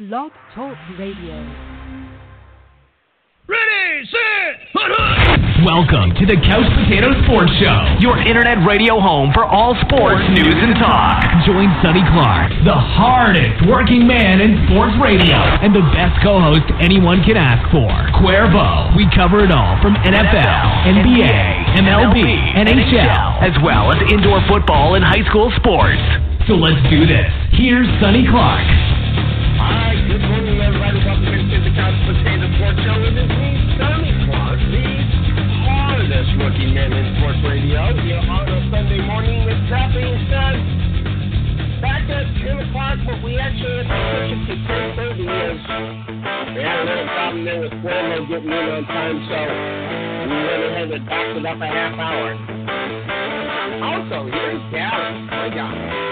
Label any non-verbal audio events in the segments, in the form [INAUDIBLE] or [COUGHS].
Blog Talk Radio. Ready, set, hut, Welcome to the Couch Potato Sports Show, your internet radio home for all sports news and talk. Join Sonny Clark, the hardest working man in sports radio, and the best co-host anyone can ask for, Cuervo. We cover it all from NFL, NBA, MLB, NHL, as well as indoor football and high school sports. So let's do this. Here's Sonny Clark. Hi, good morning, everybody. Welcome into the hardest man in sports radio here on a Sunday morning. With back at 10 o'clock, but we actually to push it to 10.30 as we had another problem there with in on time, so we went ahead and backed it up a half hour. Also, here's Dallas. My God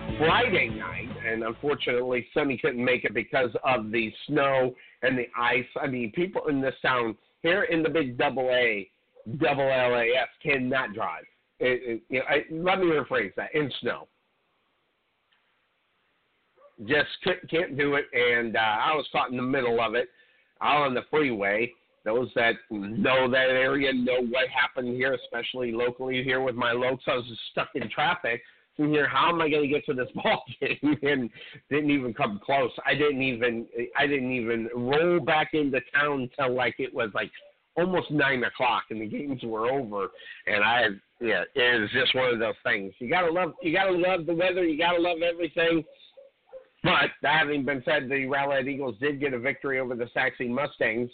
Friday night, and unfortunately, Sonny couldn't make it because of the snow and the ice. I mean, people in this town here in the big double A, double LAS cannot drive. It, it, you know, I, let me rephrase that: in snow, just can't, can't do it. And uh, I was caught in the middle of it, out on the freeway. Those that know that area know what happened here, especially locally here with my lokes. I was stuck in traffic from here. How am I going to get to this [LAUGHS] ball game? and didn't even come close. I didn't even I didn't even roll back into town till like it was like almost nine o'clock and the games were over. And I yeah, it was just one of those things. You gotta love you gotta love the weather. You gotta love everything. But that having been said, the Rowlett Eagles did get a victory over the Saxon Mustangs.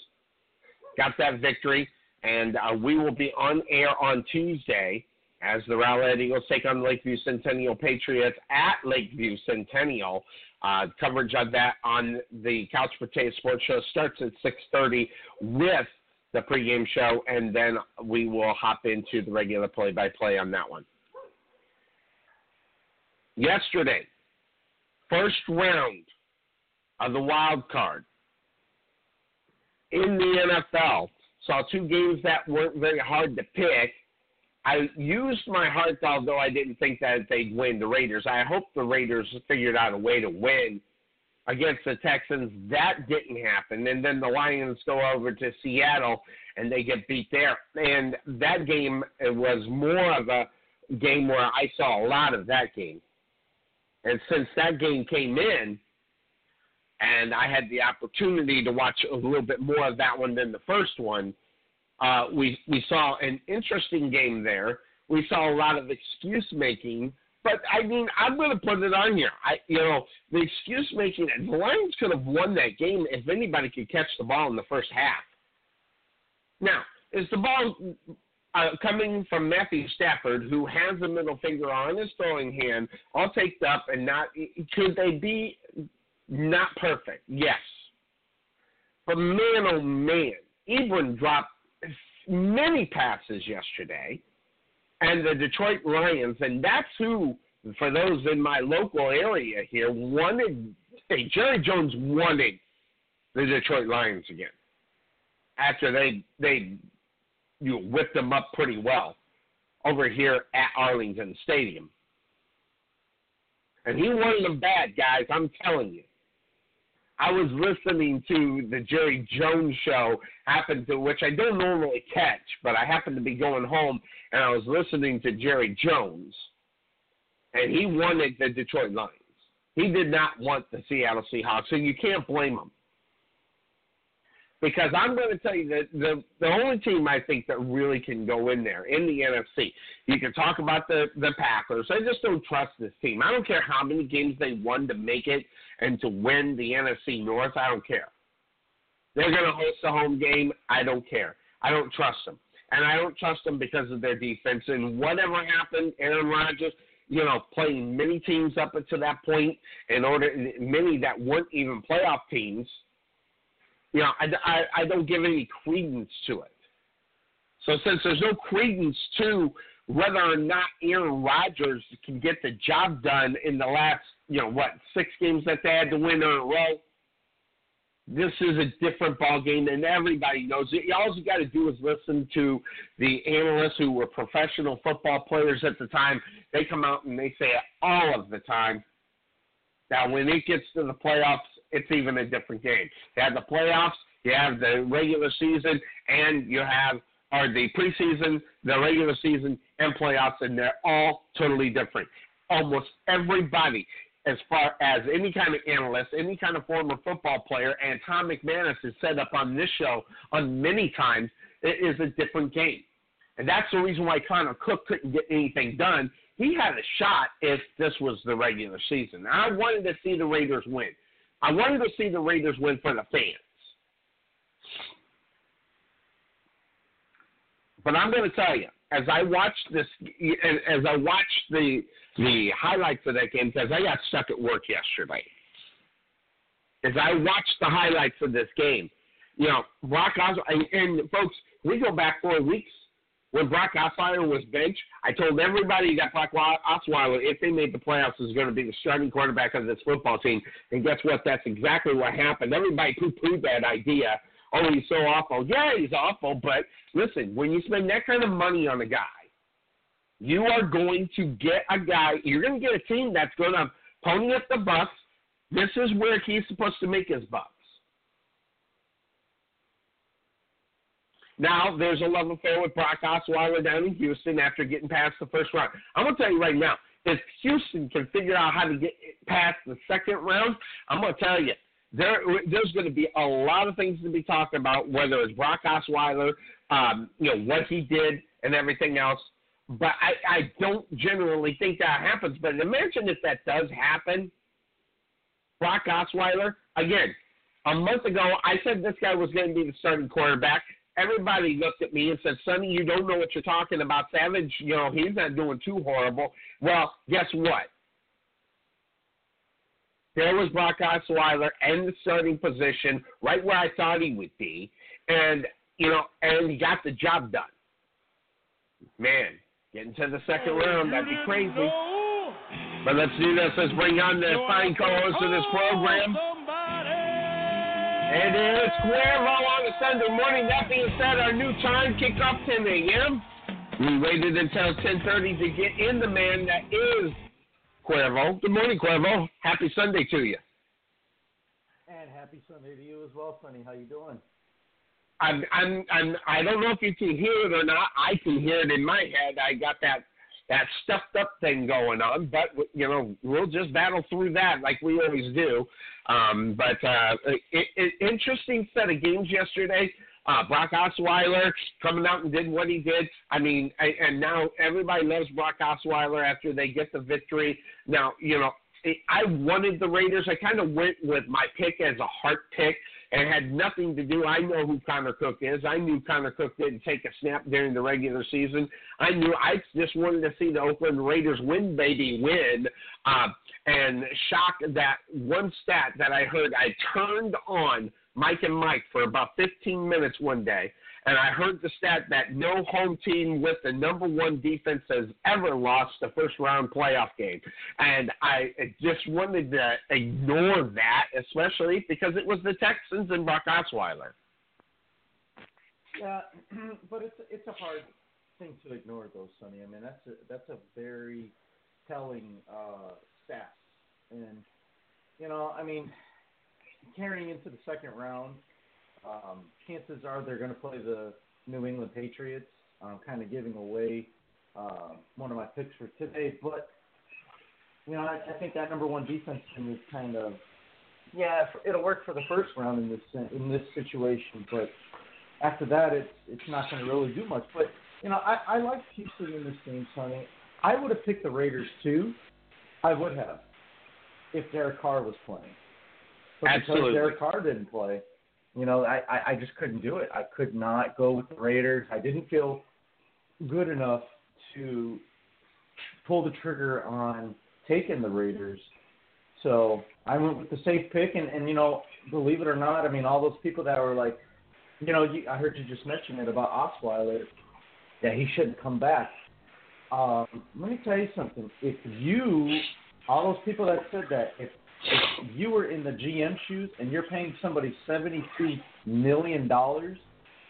Got that victory, and uh, we will be on air on Tuesday as the Rowlett Eagles take on the Lakeview Centennial Patriots at Lakeview Centennial. Uh, coverage of that on the Couch Potato Sports Show starts at 6:30 with the pregame show, and then we will hop into the regular play-by-play on that one. Yesterday, first round of the wild card in the NFL. Saw two games that weren't very hard to pick. I used my heart, although I didn't think that they'd win the Raiders. I hope the Raiders figured out a way to win against the Texans. That didn't happen. And then the Lions go over to Seattle and they get beat there. And that game was more of a game where I saw a lot of that game. And since that game came in, and I had the opportunity to watch a little bit more of that one than the first one. Uh, we we saw an interesting game there. We saw a lot of excuse making, but I mean, I'm going to put it on here. I you know the excuse making. The Lions could have won that game if anybody could catch the ball in the first half. Now, is the ball uh, coming from Matthew Stafford, who has a middle finger on his throwing hand, all taped up, and not? Could they be not perfect, yes. But man, oh man, Ebron dropped many passes yesterday, and the Detroit Lions, and that's who, for those in my local area here, wanted. Hey, Jerry Jones wanted the Detroit Lions again after they they you know, whipped them up pretty well over here at Arlington Stadium. And he wanted them bad, guys. I'm telling you. I was listening to the Jerry Jones show, happened to which I don't normally catch, but I happened to be going home and I was listening to Jerry Jones, and he wanted the Detroit Lions. He did not want the Seattle Seahawks, and you can't blame him. Because I'm going to tell you that the the only team I think that really can go in there in the NFC. You can talk about the the Packers. I just don't trust this team. I don't care how many games they won to make it and to win the NFC North. I don't care. They're going to host a home game. I don't care. I don't trust them, and I don't trust them because of their defense. And whatever happened, Aaron Rodgers, you know, playing many teams up until that point, in order many that weren't even playoff teams. You know, I, I, I don't give any credence to it. So since there's no credence to whether or not Aaron Rodgers can get the job done in the last, you know, what six games that they had to win in a row, this is a different ball game, and everybody knows it. All you got to do is listen to the analysts who were professional football players at the time. They come out and they say it all of the time. Now, when it gets to the playoffs, it's even a different game. You have the playoffs, you have the regular season, and you have or the preseason, the regular season, and playoffs, and they're all totally different. Almost everybody as far as any kind of analyst, any kind of former football player, and Tom McManus has said up on this show on many times, it is a different game. And that's the reason why Connor Cook couldn't get anything done. He had a shot if this was the regular season. I wanted to see the Raiders win. I wanted to see the Raiders win for the fans. But I'm going to tell you, as I watched this, as I watched the the highlights of that game, because I got stuck at work yesterday. As I watched the highlights of this game, you know, Brock Osweiler, and, folks, we go back four weeks when Brock Osweiler was benched. I told everybody that Brock Osweiler, if they made the playoffs, is going to be the starting quarterback of this football team. And guess what? That's exactly what happened. Everybody poo-pooed that idea oh, he's so awful. Yeah, he's awful, but listen, when you spend that kind of money on a guy, you are going to get a guy, you're going to get a team that's going to pony up the bucks. This is where he's supposed to make his bucks. Now, there's a love affair with Brock Osweiler down in Houston after getting past the first round. I'm going to tell you right now, if Houston can figure out how to get past the second round, I'm going to tell you, there there's going to be a lot of things to be talked about, whether it's Brock Osweiler, um, you know what he did and everything else. But I, I don't generally think that happens. But imagine if that does happen. Brock Osweiler again. A month ago, I said this guy was going to be the starting quarterback. Everybody looked at me and said, "Sonny, you don't know what you're talking about. Savage, you know, he's not doing too horrible." Well, guess what? There was Brock Osweiler in the starting position, right where I thought he would be, and you know, and he got the job done. Man, getting to the second round, that'd be crazy. But let's do this. Let's bring on the fine co-host of this program. And It is Cuervo on a Sunday morning. That being said, our new time kickoff 10 a.m. We waited until 10:30 to get in the man that is Cuervo. Good morning, Cuervo. Happy Sunday to you. And happy Sunday to you as well, Sonny. How you doing? I'm, I'm, I'm, I don't know if you can hear it or not. I can hear it in my head. I got that, that stuffed up thing going on, but you know, we'll just battle through that like we always do. Um, but uh, it, it, interesting set of games yesterday. Uh, Brock Osweiler coming out and did what he did. I mean, I, and now everybody loves Brock Osweiler after they get the victory. Now, you know, I wanted the Raiders. I kind of went with my pick as a heart pick and had nothing to do. I know who Connor Cook is. I knew Connor Cook didn't take a snap during the regular season. I knew I just wanted to see the Oakland Raiders win, baby, win. Uh, and shock that one stat that I heard. I turned on Mike and Mike for about 15 minutes one day, and I heard the stat that no home team with the number one defense has ever lost a first round playoff game. And I just wanted to ignore that, especially because it was the Texans and Brock Osweiler. Yeah, [CLEARS THROAT] but it's it's a hard thing to ignore, though, Sonny. I mean, that's a that's a very telling uh, stat, and you know, I mean, carrying into the second round, um, chances are they're going to play the New England Patriots. I'm kind of giving away uh, one of my picks for today, but you know I, I think that number one defense team is kind of yeah it'll work for the first round in this in this situation, but after that it's it's not going to really do much. But you know I I like Houston in this game, Sonny. I would have picked the Raiders too. I would have if Derek Carr was playing. But Absolutely. because Derek Carr didn't play, you know, I, I, I just couldn't do it. I could not go with the Raiders. I didn't feel good enough to pull the trigger on taking the Raiders. So I went with the safe pick, and, and you know, believe it or not, I mean, all those people that were like, you know, you, I heard you just mention it about Osweiler, that he shouldn't come back. Um, let me tell you something. If you, all those people that said that, if you were in the GM shoes and you're paying somebody seventy-two million dollars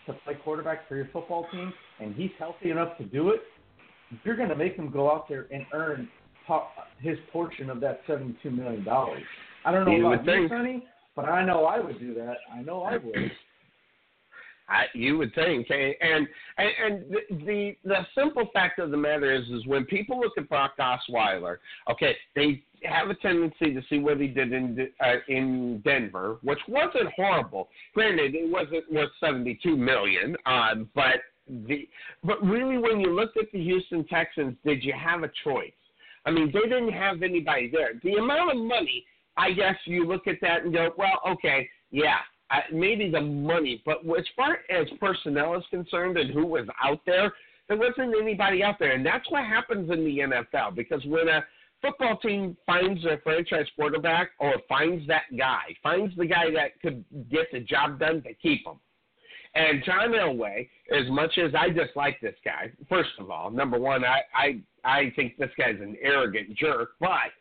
to play quarterback for your football team, and he's healthy enough to do it, you're going to make him go out there and earn his portion of that seventy-two million dollars. I don't know You about you. Sonny, but I know I would do that. I know I would. I, you would think, and and, and the, the simple fact of the matter is, is when people look at Brock Osweiler, okay, they have a tendency to see what he did in uh, in Denver, which wasn't horrible. Granted, it wasn't worth seventy two million, um, but the but really, when you looked at the Houston Texans, did you have a choice? I mean, they didn't have anybody there. The amount of money, I guess, you look at that and go, well, okay, yeah, Maybe the money, but as far as personnel is concerned and who was out there, there wasn't anybody out there, and that's what happens in the NFL because when a football team finds a franchise quarterback or finds that guy, finds the guy that could get the job done, they keep him. And John Elway, as much as I dislike this guy, first of all, number one, I I, I think this guy's an arrogant jerk, but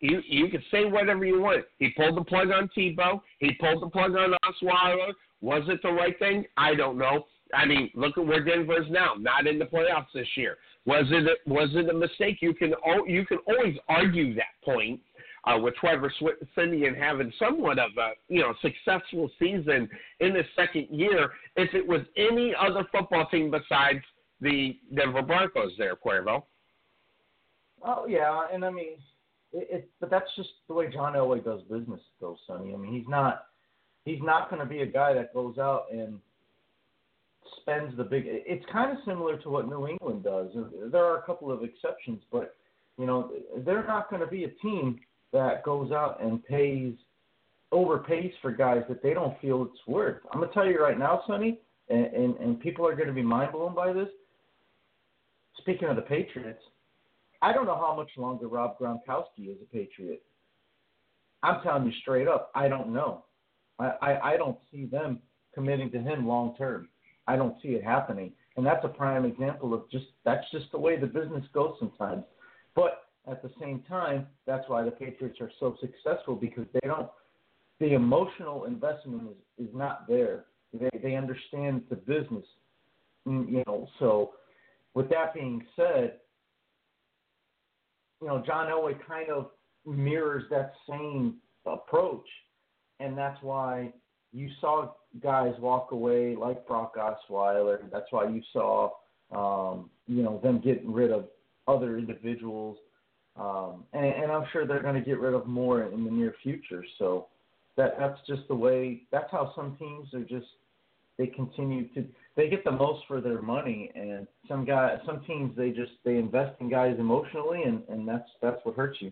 you you can say whatever you want. He pulled the plug on Tebow. He pulled the plug on Osweiler. Was it the right thing? I don't know. I mean, look at where Denver's now, not in the playoffs this year. Was it a, was it a mistake? You can you can always argue that point uh, with Trevor Siemian having somewhat of a you know successful season in his second year. If it was any other football team besides the Denver Broncos, there, Cuervo. Oh yeah, and I mean, it, it, but that's just the way John Elway does business, though, Sonny. I mean, he's not he's not going to be a guy that goes out and spends the big. It's kind of similar to what New England does. There are a couple of exceptions, but you know, they're not going to be a team that goes out and pays overpays for guys that they don't feel it's worth. I'm gonna tell you right now, Sonny, and, and, and people are going to be mind blown by this. Speaking of the Patriots, I don't know how much longer Rob Gronkowski is a Patriot. I'm telling you straight up, I don't know. I, I, I don't see them committing to him long term. I don't see it happening. And that's a prime example of just that's just the way the business goes sometimes. But at the same time, that's why the Patriots are so successful because they don't the emotional investment is, is not there. They they understand the business. Mm, You know, so with that being said, you know, John Elway kind of mirrors that same approach, and that's why you saw guys walk away like Brock Osweiler. That's why you saw, um, you know, them getting rid of other individuals, um, and, and I'm sure they're going to get rid of more in the near future. So that that's just the way. That's how some teams are just they continue to they get the most for their money and some guy some teams they just they invest in guys emotionally and and that's that's what hurts you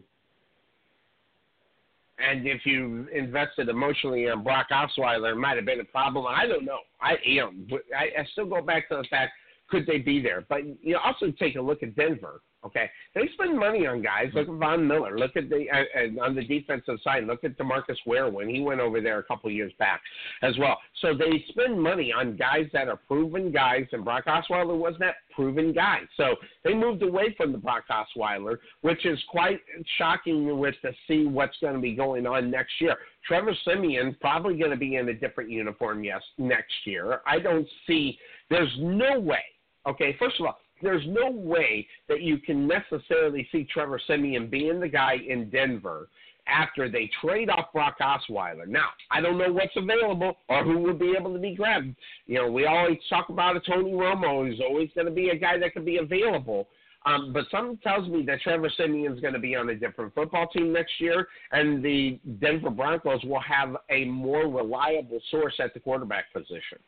And if you invested emotionally in Brock Osweiler, it might have been a problem. I don't know. I you know, I, I still go back to the fact could they be there? But you also take a look at Denver. Okay, they spend money on guys. Look at Von Miller. Look at the uh, on the defensive side. Look at Demarcus Ware when he went over there a couple years back as well. So they spend money on guys that are proven guys, and Brock Osweiler was that proven guy. So they moved away from the Brock Osweiler, which is quite shocking with to see what's going to be going on next year. Trevor Siemian probably going to be in a different uniform yes next year. I don't see. There's no way. Okay, first of all, there's no way that you can necessarily see Trevor Siemian being the guy in Denver after they trade off Brock Osweiler. Now, I don't know what's available or who will be able to be grabbed. You know, we always talk about a Tony Romo who's always going to be a guy that can be available. Um, but something tells me that Trevor Siemian's going to be on a different football team next year, and the Denver Broncos will have a more reliable source at the quarterback position.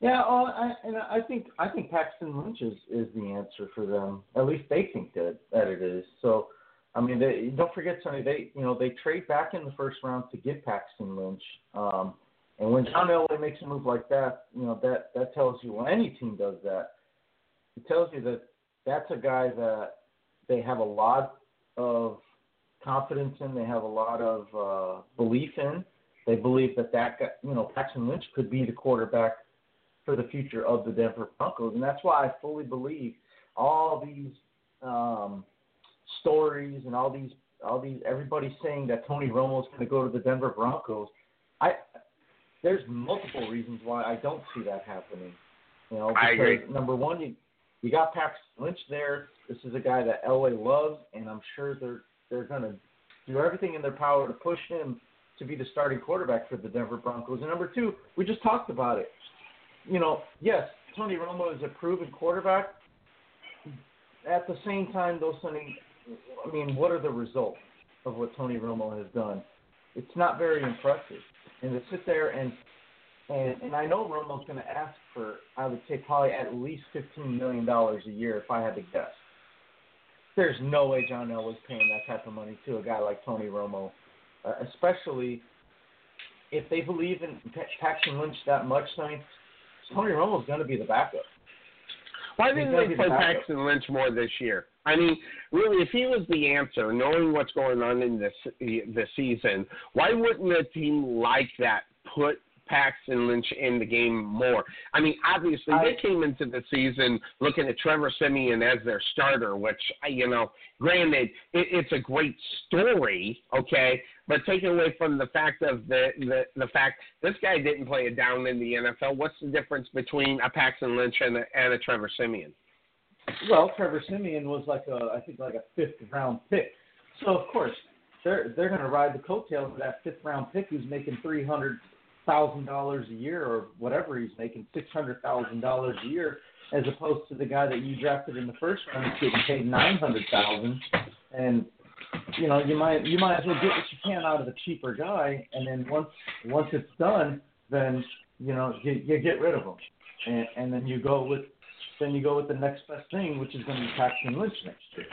Yeah well, I, and I think I think Paxton Lynch is is the answer for them at least they think that that it is so I mean they don't forget Sonny they you know they trade back in the first round to get Paxton Lynch um, and when John Elway makes a move like that you know that that tells you when any team does that it tells you that that's a guy that they have a lot of confidence in. They have a lot of uh, belief in. They believe that that guy, you know Paxton Lynch could be the quarterback for the future of the Denver Broncos, and that's why I fully believe all these um, stories and all these all these everybody saying that Tony Romo is going to go to the Denver Broncos. I there's multiple reasons why I don't see that happening. You know, because I agree. number one, you you got Paxton Lynch there. This is a guy that Elway loves, and I'm sure they're they're going to do everything in their power to push him to be the starting quarterback for the Denver Broncos. And number two, we just talked about it. You know, yes, Tony Romo is a proven quarterback. At the same time, though, Sonny, I mean, what are the results of what Tony Romo has done? It's not very impressive. And to sit there and and and I know Romo's going to ask for, I would say probably at least fifteen million dollars a year if I had to guess. There's no way John Elway's paying that type of money to a guy like Tony Romo, uh, especially if they believe in Pa- Paxton Lynch that much. Sonny, Tony Romo's going to be the backup. Why didn't they play. Paxton Lynch more this year? I mean, really, if he was the answer, knowing what's going on in this the season, why wouldn't a team like that put Paxton Lynch in the game more? I mean, obviously I- they came into the season looking at Trevor Siemian as their starter, which you know, granted, it, it's a great story, okay, but taken away from the fact of the, the the fact this guy didn't play a down in the NFL. What's the difference between a Paxton Lynch and a, and a Trevor Siemian? Well, Trevor Siemian was like a, I think like a fifth round pick. So of course they're they're going to ride the coattails of that fifth round pick who's making three hundred thousand dollars a year or whatever he's making six hundred thousand dollars a year, as opposed to the guy that you drafted in the first round who's getting paid nine hundred thousand. And you know you might you might as well get what you can out of the cheaper guy, and then once once it's done, then you know you, you get rid of him, and and then you go with then you go with the next best thing, which is going to be Paxton Lynch next year.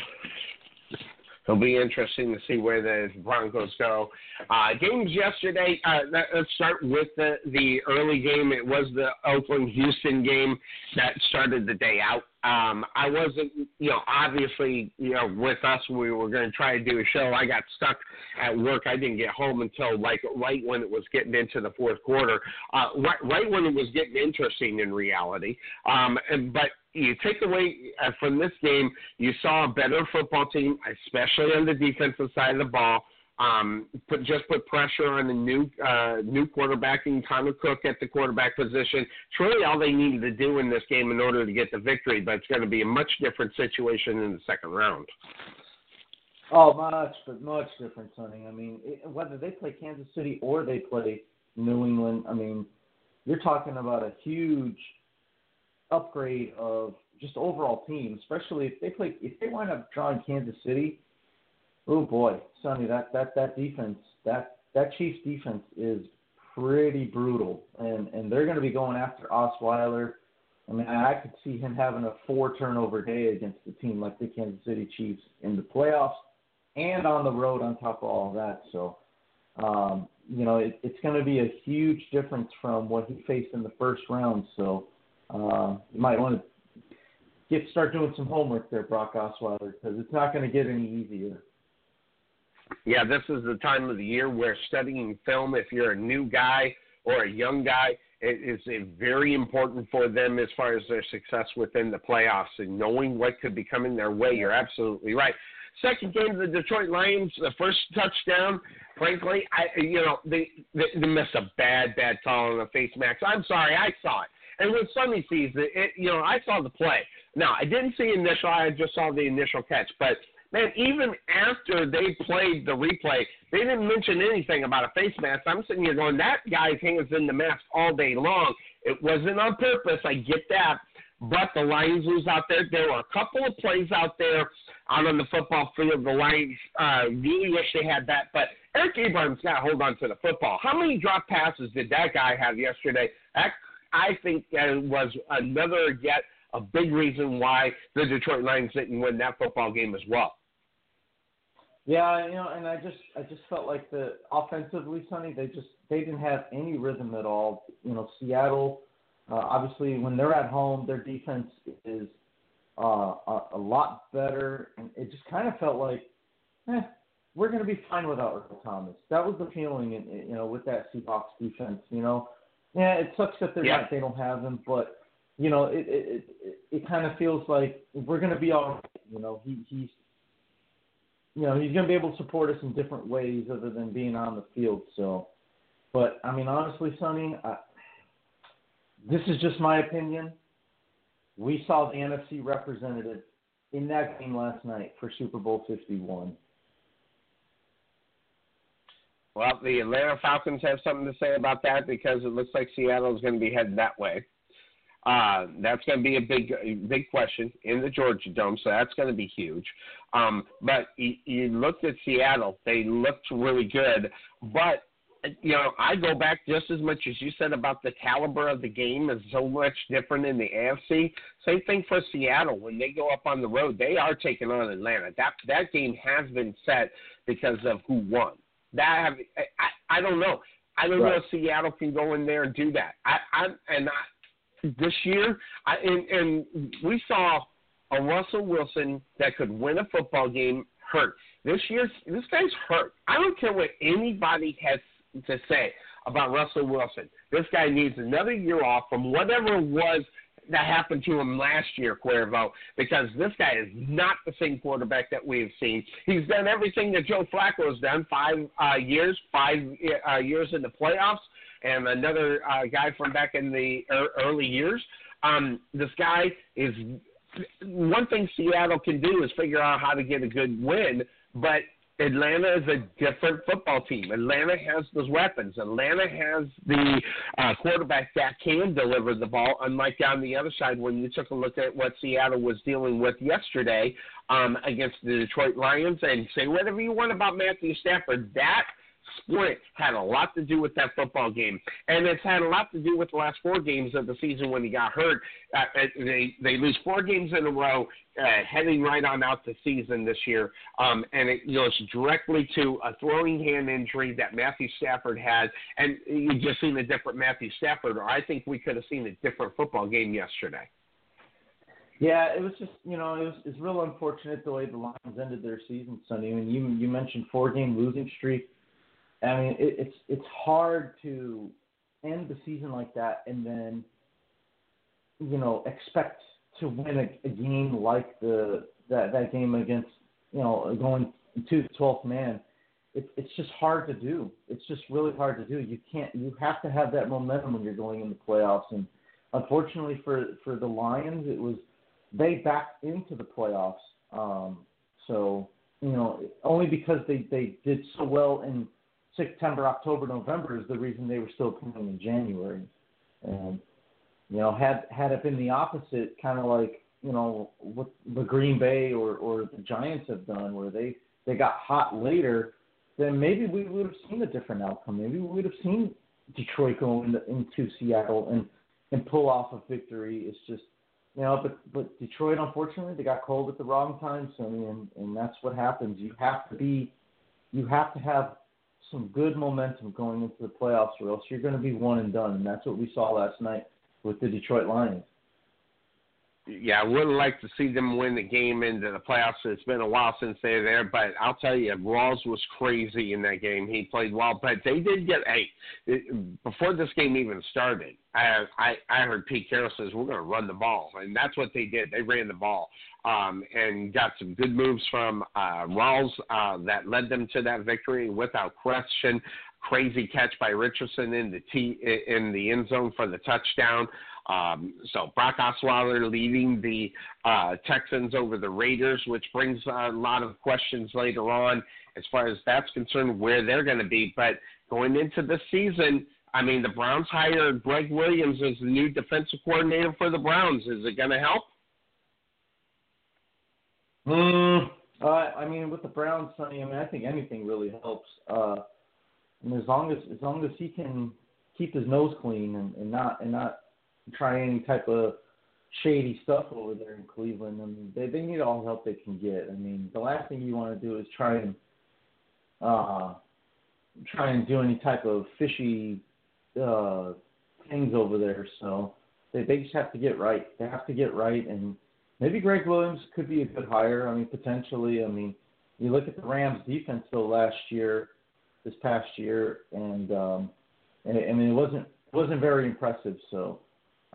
It'll be interesting to see where the Broncos go. Uh, games yesterday. Uh, let- let's start with the the early game. It was the Oakland Houston game that started the day out. Um, I wasn't, you know, obviously, you know, with us, we were going to try to do a show. I got stuck at work. I didn't get home until like right when it was getting into the fourth quarter, uh, right, right when it was getting interesting in reality. Um, and, but you take away uh, from this game, you saw a better football team, especially on the defensive side of the ball. Um, put just put pressure on the new uh, new quarterback in Connor Cook at the quarterback position. It's really all they needed to do in this game in order to get the victory. But it's going to be a much different situation in the second round. Oh, much, but much different, Sonny. I mean, it, whether they play Kansas City or they play New England, I mean, you're talking about a huge upgrade of just overall team, especially if they play if they wind up drawing Kansas City. Oh boy, Sonny, that that that defense, that that Chiefs defense is pretty brutal, and and they're going to be going after Osweiler. I mean, I could see him having a four turnover day against a team like the Kansas City Chiefs in the playoffs and on the road on top of all of that. So, um, you know, it, it's going to be a huge difference from what he faced in the first round. So, uh, you might want to get start doing some homework there, Brock Osweiler, because it's not going to get any easier. Yeah, this is the time of the year where studying film, if you're a new guy or a young guy, it is very important for them as far as their success within the playoffs and knowing what could be coming their way. You're absolutely right. Second game, the Detroit Lions, the first touchdown. Frankly, I you know they they, they missed a bad bad call on the face mask. I'm sorry, I saw it. And when Sonny sees it, it, you know, I saw the play. Now, I didn't see initial. I just saw the initial catch. But man, even after they played the replay, they didn't mention anything about a face mask. I'm sitting here going, that guy's hands in the mask all day long. It wasn't on purpose. I get that. But the Lions lose out there. There were a couple of plays out there out on the football field. The Lions uh, really wish they had that. But Eric Ebron's got to hold on to the football. How many drop passes did that guy have yesterday? That I think uh, was another yet a big reason why the Detroit Lions didn't win that football game as well. Yeah, you know, and I just I just felt like the offensively, Sonny, they just they didn't have any rhythm at all. You know, Seattle, uh, obviously when they're at home, their defense is uh, a, a lot better, and it just kind of felt like, eh, we're going to be fine without Earl Thomas. That was the feeling, in, you know, with that Seahawks defense. You know, yeah, it sucks that they're Yeah. not, they don't have him, but you know, it it it, it kind of feels like we're going to be all right. You know, he he's you know he's going to be able to support us in different ways other than being on the field. So, but I mean, honestly, Sonny, I, this is just my opinion. We saw the NFC representative in that game last night for Super Bowl 51. Well, the Atlanta Falcons have something to say about that because it looks like Seattle is going to be heading that way. Uh, that's going to be a big, big question in the Georgia Dome, so that's going to be huge. Um, but you, you looked at Seattle; they looked really good. But you know, I go back just as much as you said about the caliber of the game is so much different in the AFC. Same thing for Seattle when they go up on the road; they are taking on Atlanta. That that game has been set because of who won. That have I, I don't know. I don't know if Seattle can go in there and do that. I, I and I, this year, I and, and we saw a Russell Wilson that could win a football game hurt. This year, this guy's hurt. I don't care what anybody has to say about Russell Wilson. This guy needs another year off from whatever it was that happened to him last year, Cuervo, because this guy is not the same quarterback that we've seen. He's done everything that Joe Flacco has done five uh, years, five uh, years in the playoffs, and another uh, guy from back in the er- early years. Um, this guy is one thing Seattle can do is figure out how to get a good win, but Atlanta is a different football team. Atlanta has those weapons. Atlanta has the uh, quarterback that can deliver the ball, unlike down the other side when you took a look at what Seattle was dealing with yesterday um, against the Detroit Lions. And say whatever you want about Matthew Stafford, that split had a lot to do with that football game, and it's had a lot to do with the last four games of the season when he got hurt. Uh, uh, they they lose four games in a row, uh, heading right on out the season this year, um, and it goes directly to a throwing hand injury that Matthew Stafford had, and you just seen a different Matthew Stafford, or I think we could have seen a different football game yesterday. Yeah, it was just you know it was it's real unfortunate the way the Lions ended their season, Sonny. I mean, you you mentioned four game losing streak. I mean, it, it's it's hard to end the season like that and then you know expect to win a, a game like the that that game against you know going to the twelfth man. It's it's just hard to do. It's just really hard to do. You can't. You have to have that momentum when you're going in the playoffs. And unfortunately for for the Lions, it was they backed into the playoffs. Um, so you know, only because they they did so well in September, October, November is the reason they were still playing in January. And you know, had had it been the opposite, kind of like you know what the Green Bay or or the Giants have done, where they they got hot later, then maybe we would have seen a different outcome. Maybe we would have seen Detroit go into, into Seattle and and pull off a victory. It's just you know, but but Detroit, unfortunately, they got cold at the wrong time, Sonny, and and that's what happens. You have to be, you have to have some good momentum going into the playoffs, or else you're going to be one and done. And that's what we saw last night with the Detroit Lions. Yeah, I would like to see them win the game into the playoffs. It's been a while since they're there, but I'll tell you, Rawls was crazy in that game. He played well, but they did get hey before this game even started. I I, I heard Pete Carroll says we're going to run the ball, and that's what they did. They ran the ball um, and got some good moves from uh, Rawls uh, that led them to that victory without question. Crazy catch by Richardson in the t in the end zone for the touchdown. Um, so Brock Osweiler leading the uh, Texans over the Raiders, which brings a lot of questions later on as far as that's concerned, where they're going to be. But going into the season, I mean, the Browns hired Gregg Williams as the new defensive coordinator for the Browns. Is it going to help? Mm, uh, I mean, with the Browns, I mean, I think anything really helps. Uh, and as long as as long as he can keep his nose clean and, and not and not try any type of shady stuff over there in Cleveland, I mean, they they need all the help they can get. I mean, the last thing you want to do is try and uh, try and do any type of fishy uh, things over there. So they they just have to get right. They have to get right and maybe Gregg Williams could be a good hire. I mean, potentially. I mean, you look at the Rams' defense though last year, this past year, and um, and it wasn't wasn't very impressive. So,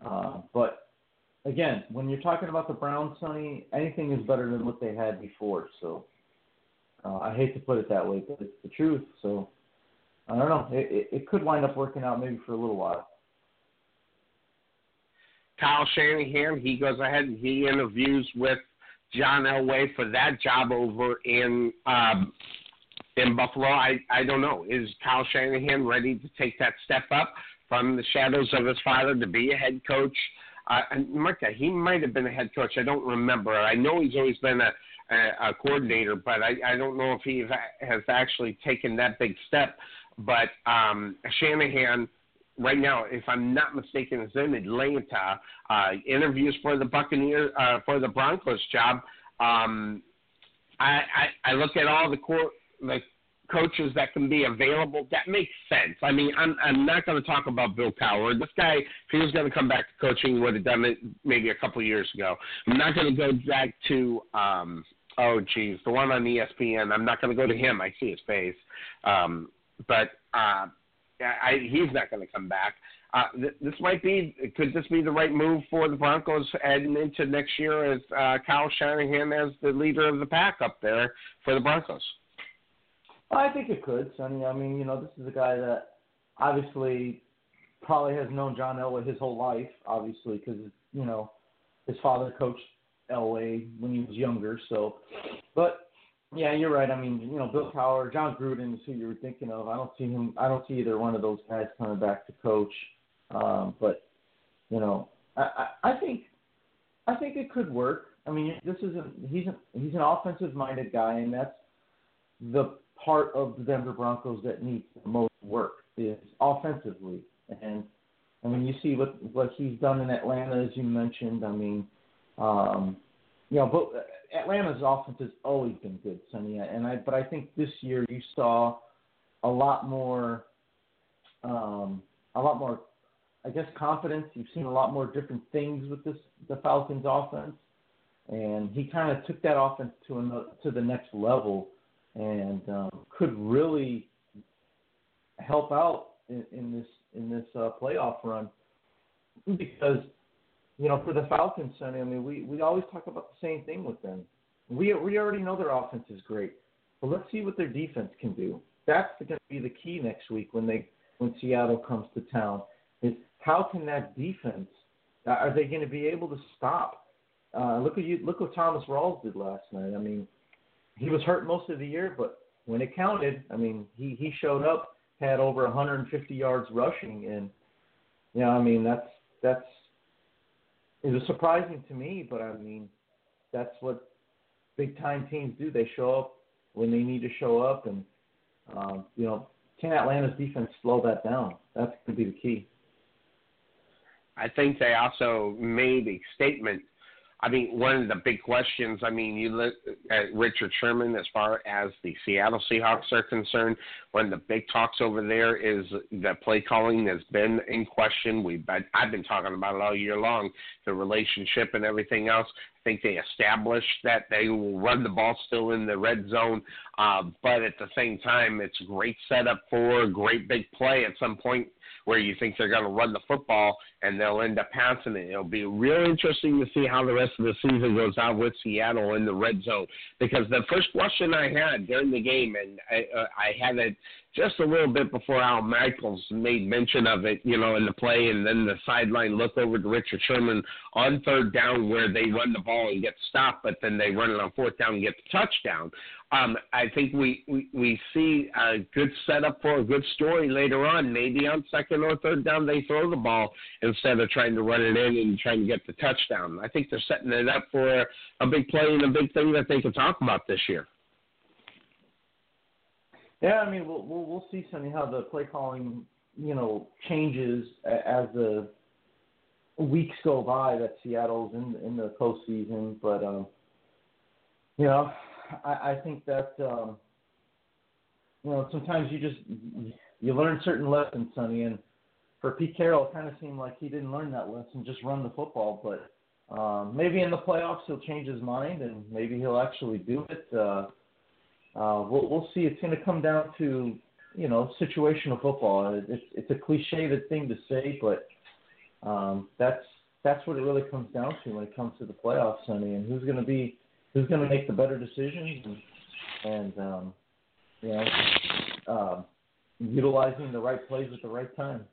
uh, but again, when you're talking about the Browns, Sonny, anything is better than what they had before. So, uh, I hate to put it that way, but it's the truth. So, I don't know. It, it, it could wind up working out maybe for a little while. Kyle Shanahan, he goes ahead and he interviews with John Elway for that job over in um, in Buffalo. I I don't know. Is Kyle Shanahan ready to take that step up from the shadows of his father to be a head coach? Uh, and Marta, he might have been a head coach. I don't remember. I know he's always been a a, a coordinator, but I, I don't know if he has actually taken that big step. But um, Shanahan right now, if I'm not mistaken, is in Atlanta. Uh, interviews for the Buccaneers uh, for the Broncos job. Um, I, I I look at all the core the coaches that can be available. That makes sense. I mean, I'm I'm not going to talk about Bill Cowher. This guy, if he was going to come back to coaching, would have done it maybe a couple years ago. I'm not going to go back to um oh geez, the one on ESPN. I'm not going to go to him. I see his face. Um, but uh I, he's not going to come back. Uh, th- this might be could this be the right move for the Broncos heading into next year as uh, Kyle Shanahan as the leader of the pack up there for the Broncos? I think it could, Sonny. I mean, you know, this is a guy that obviously probably has known John Elway his whole life, obviously, because you know his father coached Elway when he was younger. So, but yeah, you're right. I mean, you know, Bill Cowher, Jon Gruden is who you were thinking of. I don't see him. I don't see either one of those guys coming back to coach. Um, but you know, I, I, I think I think it could work. I mean, this is a he's a, he's an offensive minded guy, and that's the part of the Denver Broncos that needs the most work is offensively. And I mean, you see what what he's done in Atlanta, as you mentioned. I mean, um, you know, but Atlanta's offense has always been good, Sonny, and I but I think this year you saw a lot more, um, a lot more, I guess, confidence. You've seen a lot more different things with this the Falcons' offense, and he kind of took that offense to another, to the next level, and um, could really help out in, in this in this uh, playoff run because you know, for the Falcons, Sonny, I mean, we, we always talk about the same thing with them. We we already know their offense is great, but let's see what their defense can do. That's going to be the key next week when they when Seattle comes to town. Is how can that defense? Are they going to be able to stop? Uh, look at you. Look what Thomas Rawls did last night. I mean, he was hurt most of the year, but when it counted, I mean, he he showed up, had over 150 yards rushing, and you know, I mean, that's that's it was surprising to me, but I mean, that's what big time teams do. They show up when they need to show up, and um, you know, can Atlanta's defense slow that down? That's going to be the key. I think they also made a statement I mean, one of the big questions, I mean, you look at Richard Sherman as far as the Seattle Seahawks are concerned. One of the big talks over there is the play calling has been in question. We've been, I've been talking about it all year long, the relationship and everything else. Think they established that they will run the ball still in the red zone, uh, but at the same time, it's great setup for a great big play at some point where you think they're going to run the football and they'll end up passing it. It'll be real interesting to see how the rest of the season goes out with Seattle in the red zone. Because the first question I had during the game, and I, uh, I had it just a little bit before Al Michaels made mention of it, you know, in the play, and then the sideline look over to Richard Sherman on third down where they run the ball and get stopped, but then they run it on fourth down and get the touchdown. Um, I think we, we, we see a good setup for a good story later on. Maybe on second or third down, they throw the ball instead of trying to run it in and trying to get the touchdown. I think they're setting it up for a big play and a big thing that they can talk about this year. Yeah, I mean, we'll we'll, we'll see, Sonny, how the play calling, you know, changes as the weeks go by that Seattle's in in the postseason. But um, you know, I, I think that um, you know sometimes you just you learn certain lessons, Sonny, and for Pete Carroll, it kind of seemed like he didn't learn that lesson, just run the football. But Um, maybe in the playoffs he'll change his mind and maybe he'll actually do it. Uh, uh, we'll, we'll see. It's going to come down to you know situational football. It's it's a cliched thing to say, but um, that's that's what it really comes down to when it comes to the playoffs, Sonny. And who's going to be who's going to make the better decisions and, and um, you know um, utilizing the right plays at the right time.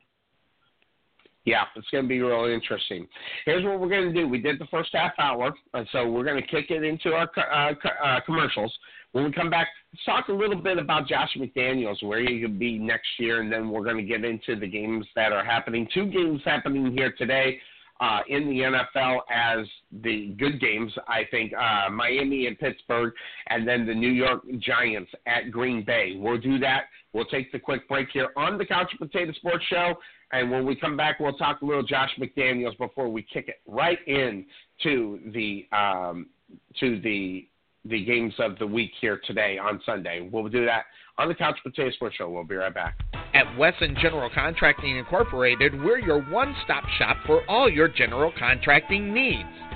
Yeah, it's going to be really interesting. Here's what we're going to do. We did the first half hour, and so we're going to kick it into our uh, uh, commercials. When we come back, let's talk a little bit about Josh McDaniels, where he could be next year, and then we're going to get into the games that are happening. Two games happening here today uh, in the NFL as the good games, I think, uh, Miami and Pittsburgh, and then the New York Giants at Green Bay. We'll do that. We'll take the quick break here on the Couch Potato Sports Show. And when we come back, we'll talk a little Josh McDaniels before we kick it right in to the um, to the the games of the week here today on Sunday. We'll do that on the Couch Potato Sports Show. We'll be right back. At Wesson General Contracting Incorporated, we're your one-stop shop for all your general contracting needs.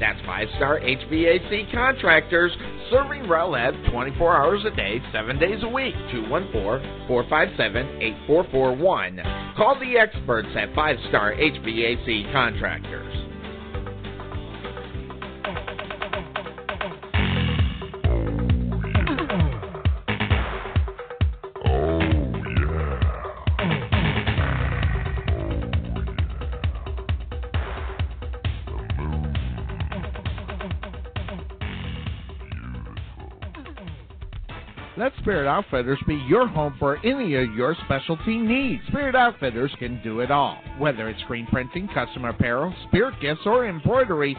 That's five star HVAC contractors serving Rowlett 24 hours a day, 7 days a week. 214 457 8441. Call the experts at five star HVAC contractors. Let Spirit Outfitters be your home for any of your specialty needs. Spirit Outfitters can do it all. Whether it's screen printing, custom apparel, spirit gifts, or embroidery,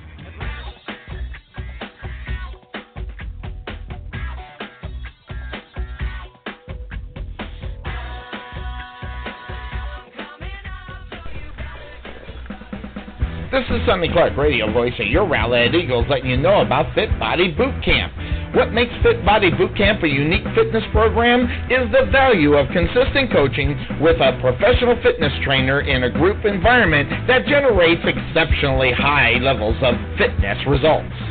This is Sonny Clark, radio voice of your Rowlett Eagles, letting you know about Fit Body Boot Camp. What makes Fit Body Boot Camp a unique fitness program is the value of consistent coaching with a professional fitness trainer in a group environment that generates exceptionally high levels of fitness results.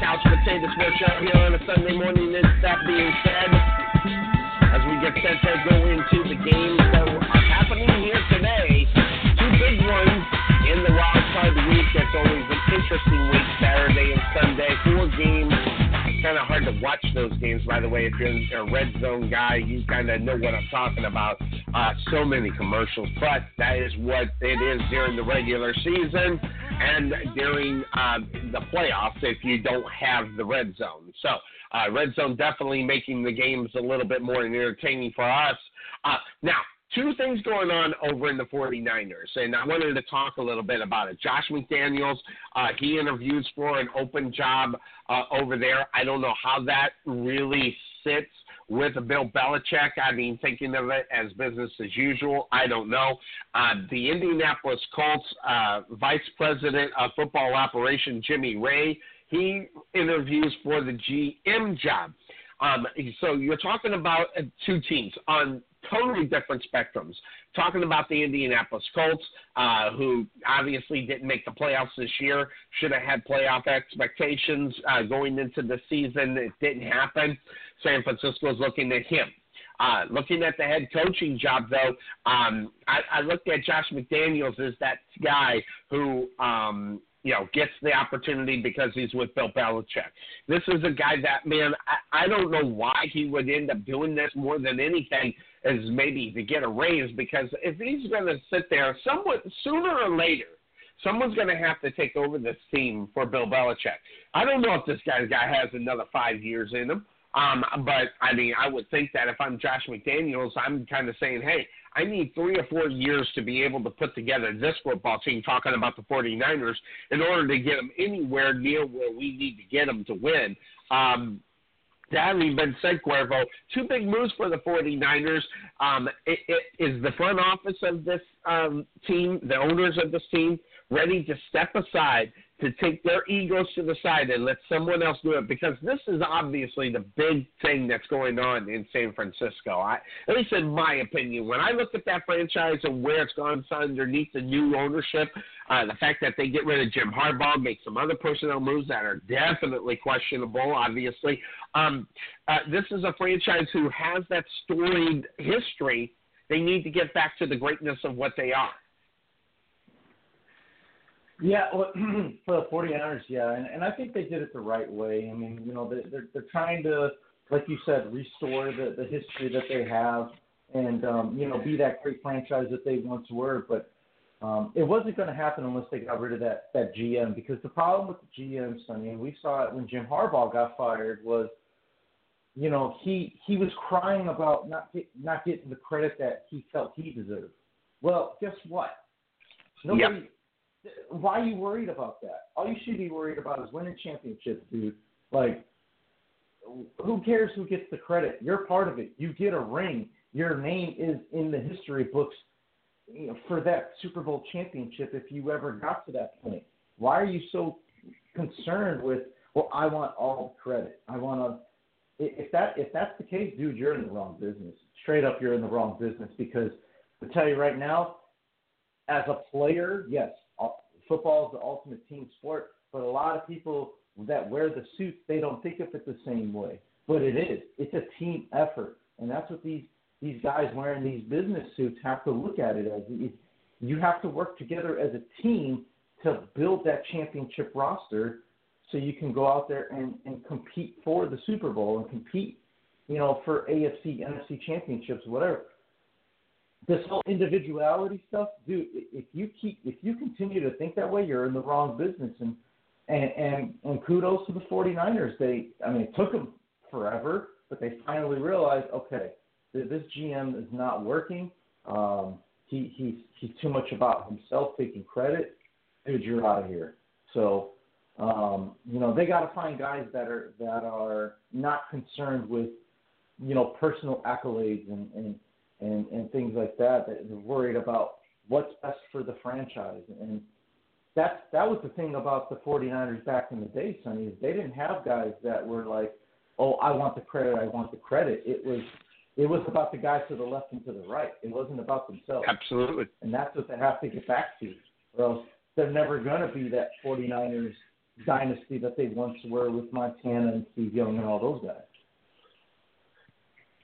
couch potato sports show here on a Sunday morning. And that being said, as we get set to go into the games that are happening here today, two big ones in the wild card week. It's always an interesting week, Saturday and Sunday. Four games. It's kind of hard to watch those games, by the way. If you're a red zone guy, you kind of know what I'm talking about. Uh, so many commercials, but that is what it is during the regular season and during uh, the playoffs if you don't have the red zone. So, uh, red zone definitely making the games a little bit more entertaining for us. Uh, now, two things going on over in the 49ers, and I wanted to talk a little bit about it. Josh McDaniels, uh, he interviews for an open job uh, over there. I don't know how that really sits with Bill Belichick. I mean, thinking of it as business as usual, I don't know. Uh, the Indianapolis Colts uh, Vice President of Football Operation, Jimmy Raye, he interviews for the GM job. Um, so you're talking about uh, two teams on totally different spectrums. Talking about the Indianapolis Colts, uh, who obviously didn't make the playoffs this year, should have had playoff expectations uh, going into the season. It didn't happen. San Francisco is looking at him. Uh, looking at the head coaching job, though, um, I, I looked at Josh McDaniels as that guy who, um, you know, gets the opportunity because he's with Bill Belichick. This is a guy that, man, I, I don't know why he would end up doing this more than anything is maybe to get a raise because if he's going to sit there, somewhat sooner or later, someone's going to have to take over this team for Bill Belichick. I don't know if this guy guy has another five years in him. Um, but I mean, I would think that if I'm Josh McDaniels, I'm kind of saying, hey, I need three or four years to be able to put together this football team, talking about the 49ers, in order to get them anywhere near where we need to get them to win. Um, that having been said, Cuervo, two big moves for the 49ers. Um, it, it, is the front office of this um, team, the owners of this team, ready to step aside to take their egos to the side and let someone else do it because this is obviously the big thing that's going on in San Francisco. I, at least in my opinion, when I look at that franchise and where it's gone underneath the new ownership, uh, the fact that they get rid of Jim Harbaugh, make some other personnel moves that are definitely questionable, obviously. Um, uh, this is a franchise who has that storied history. They need to get back to the greatness of what they are. Yeah, well, [CLEARS THROAT] for the 49ers, yeah, and, and I think they did it the right way. I mean, you know, they, they're they're trying to, like you said, restore the the history that they have, and um, you know, be that great franchise that they once were. But um, it wasn't going to happen unless they got rid of that that GM. Because the problem with the GM, Sonny, and we saw it when Jim Harbaugh got fired, was, you know, he he was crying about not get, not getting the credit that he felt he deserved. Well, guess what? Nobody. Yep why are you worried about that? All you should be worried about is winning championships, dude. Like, who cares who gets the credit? You're part of it. You get a ring. Your name is in the history books you know, for that Super Bowl championship if you ever got to that point. Why are you so concerned with? Well, I want all the credit. I want to. If that if that's the case, dude, you're in the wrong business. Straight up, you're in the wrong business because I tell you right now, as a player, yes, football is the ultimate team sport, but a lot of people that wear the suits, they don't think of it the same way. But it is. It's a team effort, and that's what these these guys wearing these business suits have to look at it as. You have to work together as a team to build that championship roster, so you can go out there and and compete for the Super Bowl and compete, you know, for AFC, NFC championships, whatever this whole individuality stuff, dude. If you keep, if you continue to think that way, you're in the wrong business. And and and, and kudos to the 49ers. They, I mean, it took them forever, but they finally realized, okay, this GM is not working. Um, he he's he's too much about himself taking credit. Dude, you're out of here. So Um, you know, they got to find guys that are that are not concerned with, you know, personal accolades and and and, and things like that. That are worried about what's best for the franchise. And that that was the thing about the 49ers back in the day, Sonny, is they didn't have guys that were like, oh, I want the credit, I want the credit. It was it was about the guys to the left and to the right. It wasn't about themselves. Absolutely. And that's what they have to get back to, or else they're never going to be that 49ers dynasty that they once were with Montana and Steve Young and all those guys.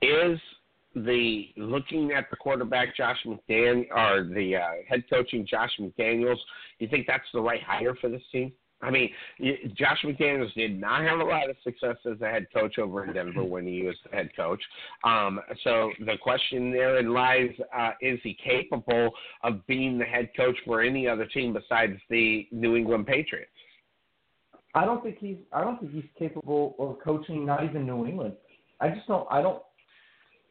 Is the looking at the quarterback Josh McDaniel or the uh, head coaching Josh McDaniels, you think that's the right hire for this team? I mean, Josh McDaniels did not have a lot of success as a head coach over in Denver when he was the head coach. Um, so the question therein lies: uh, Is he capable of being the head coach for any other team besides the New England Patriots? I don't think he's. I don't think he's capable of coaching. Not even New England. I just don't. I don't.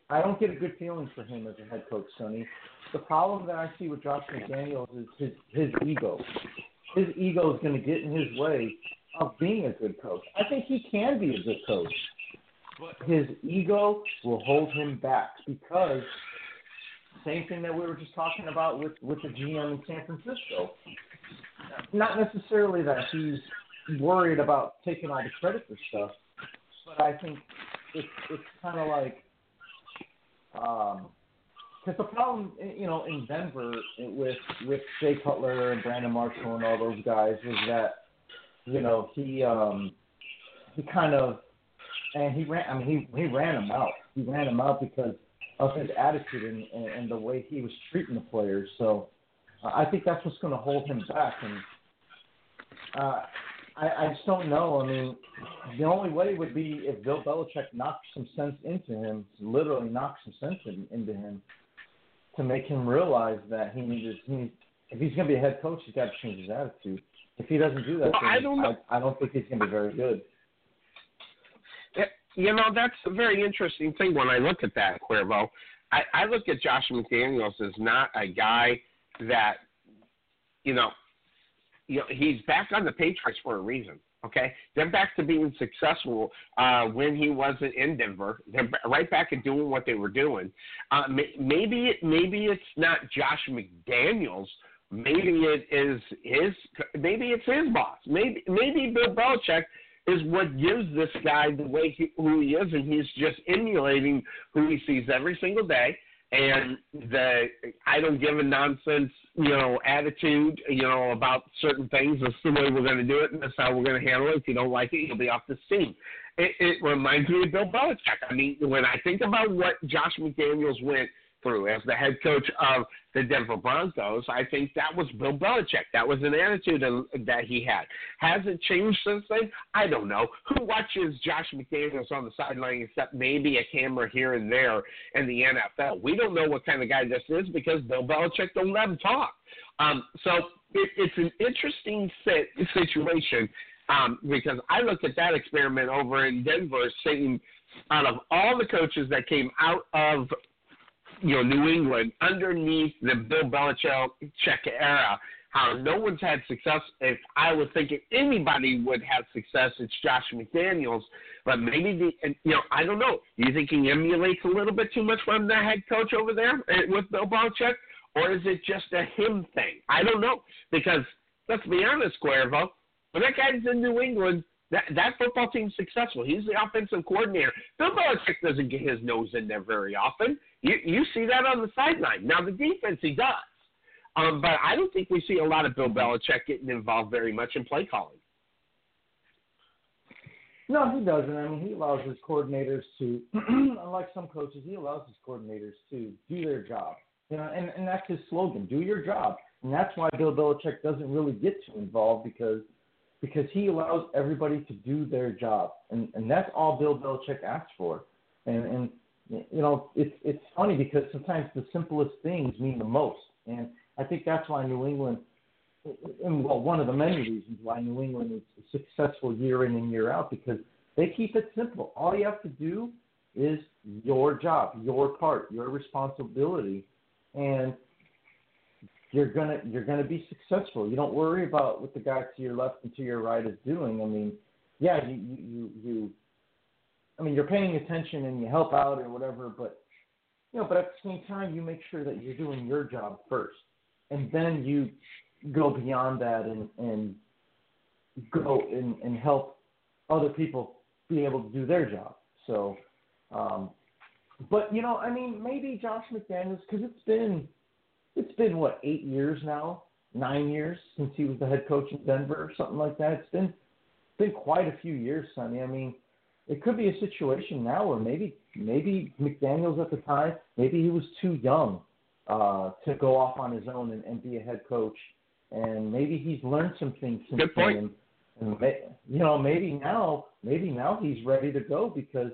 I don't get a good feeling for him as a head coach, Sonny. The problem that I see with Josh McDaniels is his his ego his ego is going to get in his way of being a good coach. I think he can be a good coach, but his ego will hold him back because same thing that we were just talking about with with the GM in San Francisco. Not necessarily that he's worried about taking all the credit for stuff, but I think it's it's kind of like um, because the problem, you know, in Denver with with Jay Cutler and Brandon Marshall and all those guys was that, you know, he um he kind of and he ran. I mean, he he ran him out. He ran him out because of his attitude and and, and the way he was treating the players. So uh, I think that's what's going to hold him back. And uh, I I just don't know. I mean, the only way would be if Bill Belichick knocked some sense into him, literally knocked some sense in, into him to make him realize that he needs he needs, if he's going to be a head coach, he's got to change his attitude. If he doesn't do that, well, I don't know. I, I don't think he's going to be very good. You know, that's a very interesting thing when I look at that, Cuervo. I, I look at Josh McDaniels as not a guy that, you know, you know, he's back on the Patriots for a reason. Okay, they're back to being successful uh, when he wasn't in Denver. They're right back at doing what they were doing. Uh, maybe it, maybe it's not Josh McDaniels. Maybe it is his. Maybe it's his boss. Maybe maybe Bill Belichick is what gives this guy the way he, who he is, and he's just emulating who he sees every single day and the I don't give a nonsense, you know, attitude, you know, about certain things. This is the way we're going to do it, and that's how we're going to handle it. If you don't like it, you'll be off the team. It, it reminds me of Bill Belichick. I mean, when I think about what Josh McDaniels went – through as the head coach of the Denver Broncos. I think that was Bill Belichick. That was an attitude that he had. Has it changed since then? I don't know. Who watches Josh McDaniels on the sideline except maybe a camera here and there in the NFL? We don't know what kind of guy this is because Bill Belichick don't let him talk. Um, so it, it's an interesting sit, situation um, because I look at that experiment over in Denver saying out of all the coaches that came out of you know, New England underneath the Bill Belichick era, how no one's had success. If I was thinking anybody would have success, it's Josh McDaniels. But maybe the, you know, I don't know. Do you think he emulates a little bit too much from the head coach over there eh, with Bill Belichick, or is it just a him thing? I don't know because let's be honest, Cuervo, when that guy's in New England, that that football team's successful. He's the offensive coordinator. Bill Belichick doesn't get his nose in there very often. You you see that on the sideline. Now the defense he does, um, but I don't think we see a lot of Bill Belichick getting involved very much in play calling. No, he doesn't. I mean, he allows his coordinators to, [CLEARS THROAT] unlike some coaches, he allows his coordinators to do their job. You know, and, and that's his slogan: "Do your job." And that's why Bill Belichick doesn't really get too involved because because he allows everybody to do their job, and and that's all Bill Belichick asks for. And and you know, it's it's funny because sometimes the simplest things mean the most, and I think that's why New England, and well, one of the many reasons why New England is successful year in and year out because they keep it simple. All you have to do is your job, your part, your responsibility, and you're gonna you're gonna be successful. You don't worry about what the guy to your left and to your right is doing. I mean, yeah, you you you. I mean, you're paying attention and you help out or whatever, but you know, but at the same time, you make sure that you're doing your job first, and then you go beyond that and and go and, and help other people be able to do their job. So, um, but you know, I mean, maybe Josh McDaniels because it's been it's been what eight years now, nine years since he was the head coach in Denver or something like that. It's been been quite a few years, Sonny. I mean, it could be a situation now where maybe maybe McDaniels at the time maybe he was too young uh, to go off on his own and, and be a head coach, and maybe he's learned some things since Good point. then. And, and you know, maybe now maybe now he's ready to go because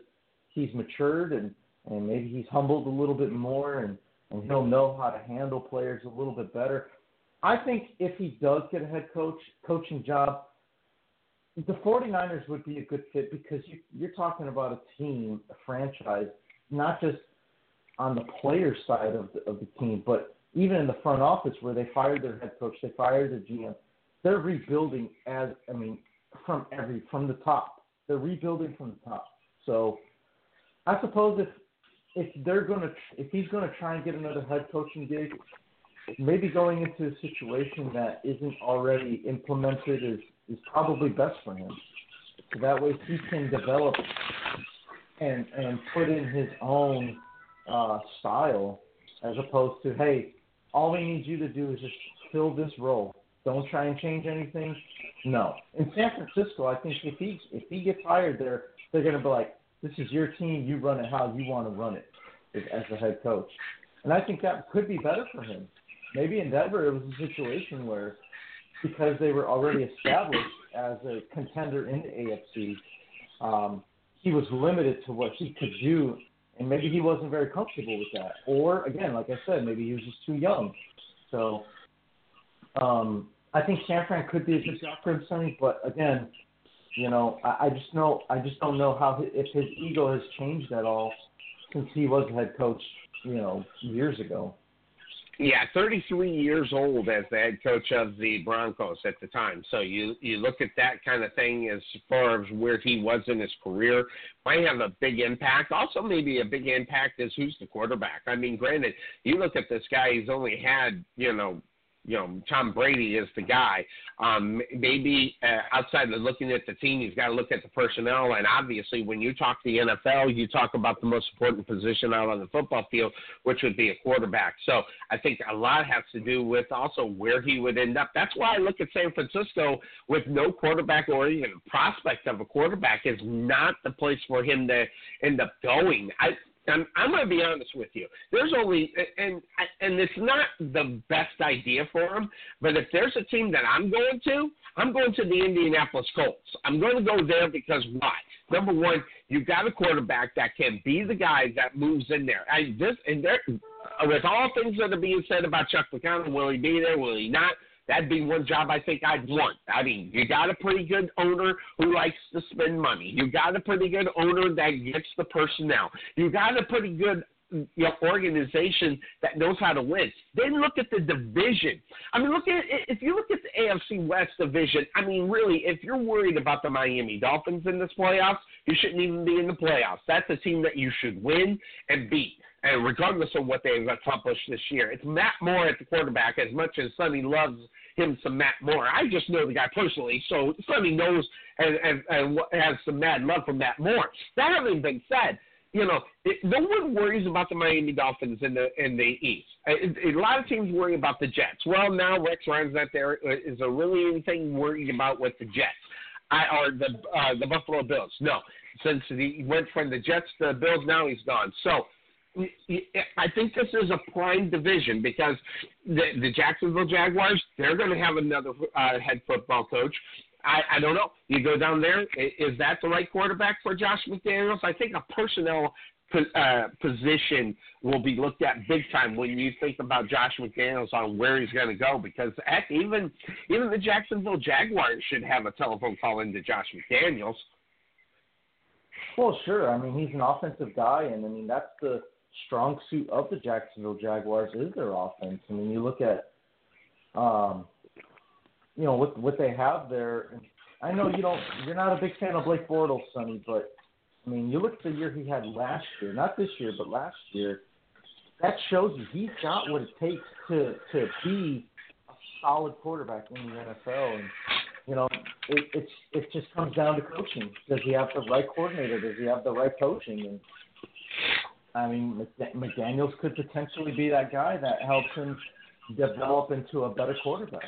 he's matured and and maybe he's humbled a little bit more and and he'll know how to handle players a little bit better. I think if he does get a head coach coaching job, the 49ers would be a good fit because you, you're talking about a team, a franchise, not just on the player side of the, of the team, but even in the front office where they fired their head coach, they fired their GM. They're rebuilding as I mean from every from the top. They're rebuilding from the top. So I suppose if if they're gonna if he's gonna try and get another head coaching gig, maybe going into a situation that isn't already implemented is is probably best for him. So that way he can develop and and put in his own uh, style as opposed to hey, all we need you to do is just fill this role. Don't try and change anything. No. In San Francisco, I think if he if he gets hired there, they're gonna be like, this is your team. You run it how you want to run it as the head coach. And I think that could be better for him. Maybe in Denver, it was a situation where because they were already established as a contender in the AFC, um, he was limited to what he could do, and maybe he wasn't very comfortable with that. Or again, like I said, maybe he was just too young. So um, I think San Fran could be a good job for him, Sonny. But again, you know, I, I just know I just don't know how if his ego has changed at all since he was head coach, you know, years ago. Yeah, 33 years old as the head coach of the Broncos at the time. So you you look at that kind of thing as far as where he was in his career, might have a big impact. Also, maybe a big impact is who's the quarterback. I mean, granted, you look at this guy; he's only had you know you know Tom Brady is the guy. Um, maybe uh, outside of looking at the team, he's got to look at the personnel. And obviously, when you talk the NFL, you talk about the most important position out on the football field, which would be a quarterback. So I think a lot has to do with also where he would end up. That's why I look at San Francisco with no quarterback or even prospect of a quarterback is not the place for him to end up going. I I'm, I'm going to be honest with you. There's only and and it's not the best idea for him. But if there's a team that I'm going to, I'm going to the Indianapolis Colts. I'm going to go there because why? Number one, you've got a quarterback that can be the guy that moves in there. I this and there, with all things that are being said about Chuck McConnell, will he be there? Will he not? That'd be one job I think I'd want. I mean, you got a pretty good owner who likes to spend money. You got a pretty good owner that gets the personnel. You got a pretty good you know, organization that knows how to win. Then look at the division. I mean, look at if you look at the AFC West division. I mean, really, if you're worried about the Miami Dolphins in this playoffs, you shouldn't even be in the playoffs. That's a team that you should win and beat and regardless of what they've accomplished this year. It's Matt Moore at the quarterback as much as Sonny loves him some Matt Moore. I just know the guy personally, so Sonny knows and, and, and has some mad love for Matt Moore. That having been said, you know, it, no one worries about the Miami Dolphins in the in the East. A, a lot of teams worry about the Jets. Well, now Rex Ryan's not there. Is there really anything worried about with the Jets? I, or the uh, the Buffalo Bills? No, since he went from the Jets to the Bills, now he's gone. So I think this is a prime division because the, the Jacksonville Jaguars, they're going to have another uh, head football coach. I, I don't know. You go down there, is that the right quarterback for Josh McDaniels? I think a personnel uh, position will be looked at big time when you think about Josh McDaniels on where he's going to go because heck, even even the Jacksonville Jaguars should have a telephone call into Josh McDaniels. Well, sure. I mean, he's an offensive guy, and I mean that's the strong suit of the Jacksonville Jaguars is their offense. I mean, you look at Um, you know what what they have there. I know you don't. You're not a big fan of Blake Bortles, Sonny, but I mean, you look at the year he had last year, not this year, but last year. That shows you he's got what it takes to to be a solid quarterback in the NFL. And you know, it it's it just comes down to coaching. Does he have the right coordinator? Does he have the right coaching? And I mean, McDaniel's could potentially be that guy that helps him develop into a better quarterback.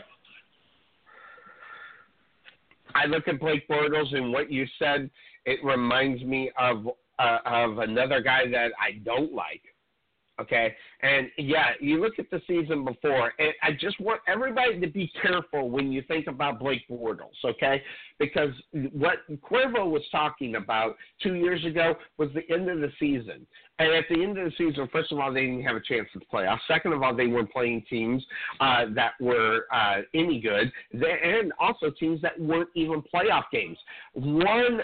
I look at Blake Bortles and what you said. It reminds me of uh, of another guy that I don't like. Okay, and yeah, you look at the season before, and I just want everybody to be careful when you think about Blake Bortles, okay? Because what Cuervo was talking about two years ago was the end of the season. And at the end of the season, first of all, they didn't have a chance the playoffs. Second of all, they weren't playing teams uh, that were uh, any good, and also teams that weren't even playoff games. One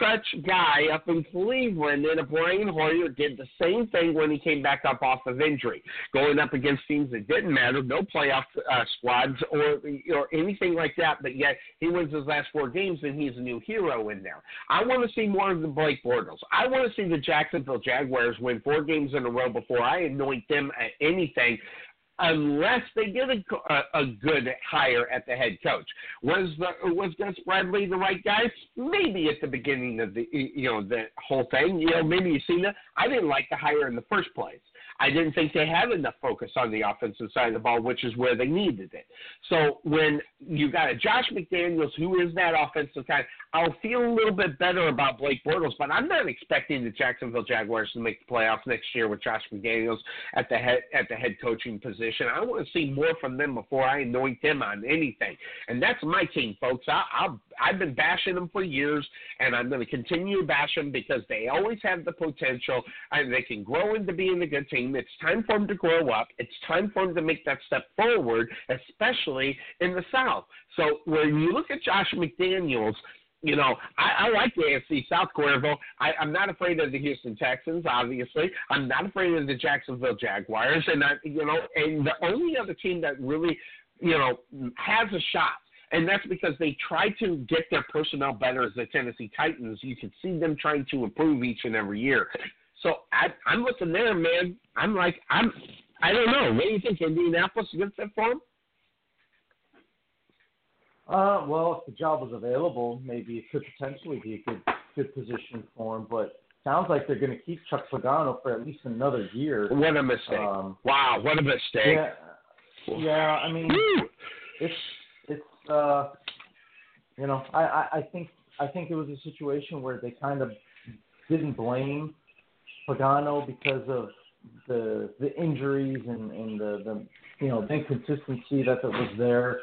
such guy up in Cleveland and a Brian Hoyer did the same thing when he came back up off of injury, going up against teams that didn't matter, no playoff uh, squads or or anything like that. But yet he wins his last four games and he's a new hero in there. I want to see more of the Blake Bortles. I want to see the Jacksonville Jaguars win four games in a row before I anoint them at anything unless they get a, a, a good hire at the head coach. Was the, was Gus Bradley the right guy? Maybe at the beginning of the you know the whole thing. You know, maybe you seen that. I didn't like the hire in the first place. I didn't think they had enough focus on the offensive side of the ball, which is where they needed it. So when you got a Josh McDaniels who is that offensive guy, I'll feel a little bit better about Blake Bortles, but I'm not expecting the Jacksonville Jaguars to make the playoffs next year with Josh McDaniels at the head at the head coaching position. I want to see more from them before I anoint them on anything, and that's my team, folks. I, I'll I've been bashing them for years, and I'm going to continue to bash them because they always have the potential, and they can grow into being a good team. It's time for them to grow up. It's time for them to make that step forward, especially in the South. So when you look at Josh McDaniels, you know, I, I like the AFC South, Cuervo. I, I'm not afraid of the Houston Texans, obviously. I'm not afraid of the Jacksonville Jaguars, and I, you know, and the only other team that really, you know, has a shot and that's because they try to get their personnel better as the Tennessee Titans. You can see them trying to improve each and every year. So I, I'm looking there, man. I'm like, I'm, I don't know. What do you think? Indianapolis a good fit for him? Uh, well, if the job was available, maybe it could potentially be a good good position for him. But sounds like they're going to keep Chuck Pagano for at least another year. What a mistake! Um, wow, what a mistake! Yeah, yeah. I mean, it's it's uh, you know, I, I, I think I think it was a situation where they kind of didn't blame Pagano because of the the injuries and, and the, the you know the inconsistency that was there.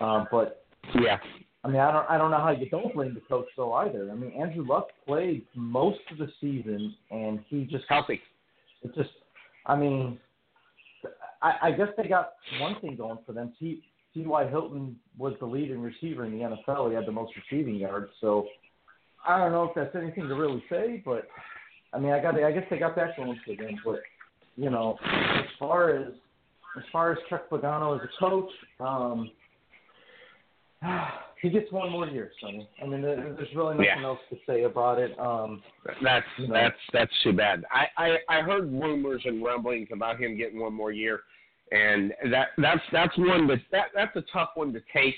Uh, but yeah, I mean I don't I don't know how you don't blame the coach though either. I mean Andrew Luck played most of the season and he just healthy. It just I mean I, I guess they got one thing going for them. He T.Y. Hilton was the leading receiver in the NFL. He had the most receiving yards. So I don't know if that's anything to really say, but I mean, I got I guess they got that going for them. But you know, as far as as far as Chuck Pagano as a coach, um, [SIGHS] he gets one more year, Sonny. I mean, there's really nothing yeah. else to say about it. Um, that's you know. that's that's too bad. I, I I heard rumors and rumblings about him getting one more year and that that's that's one that, that that's a tough one to take,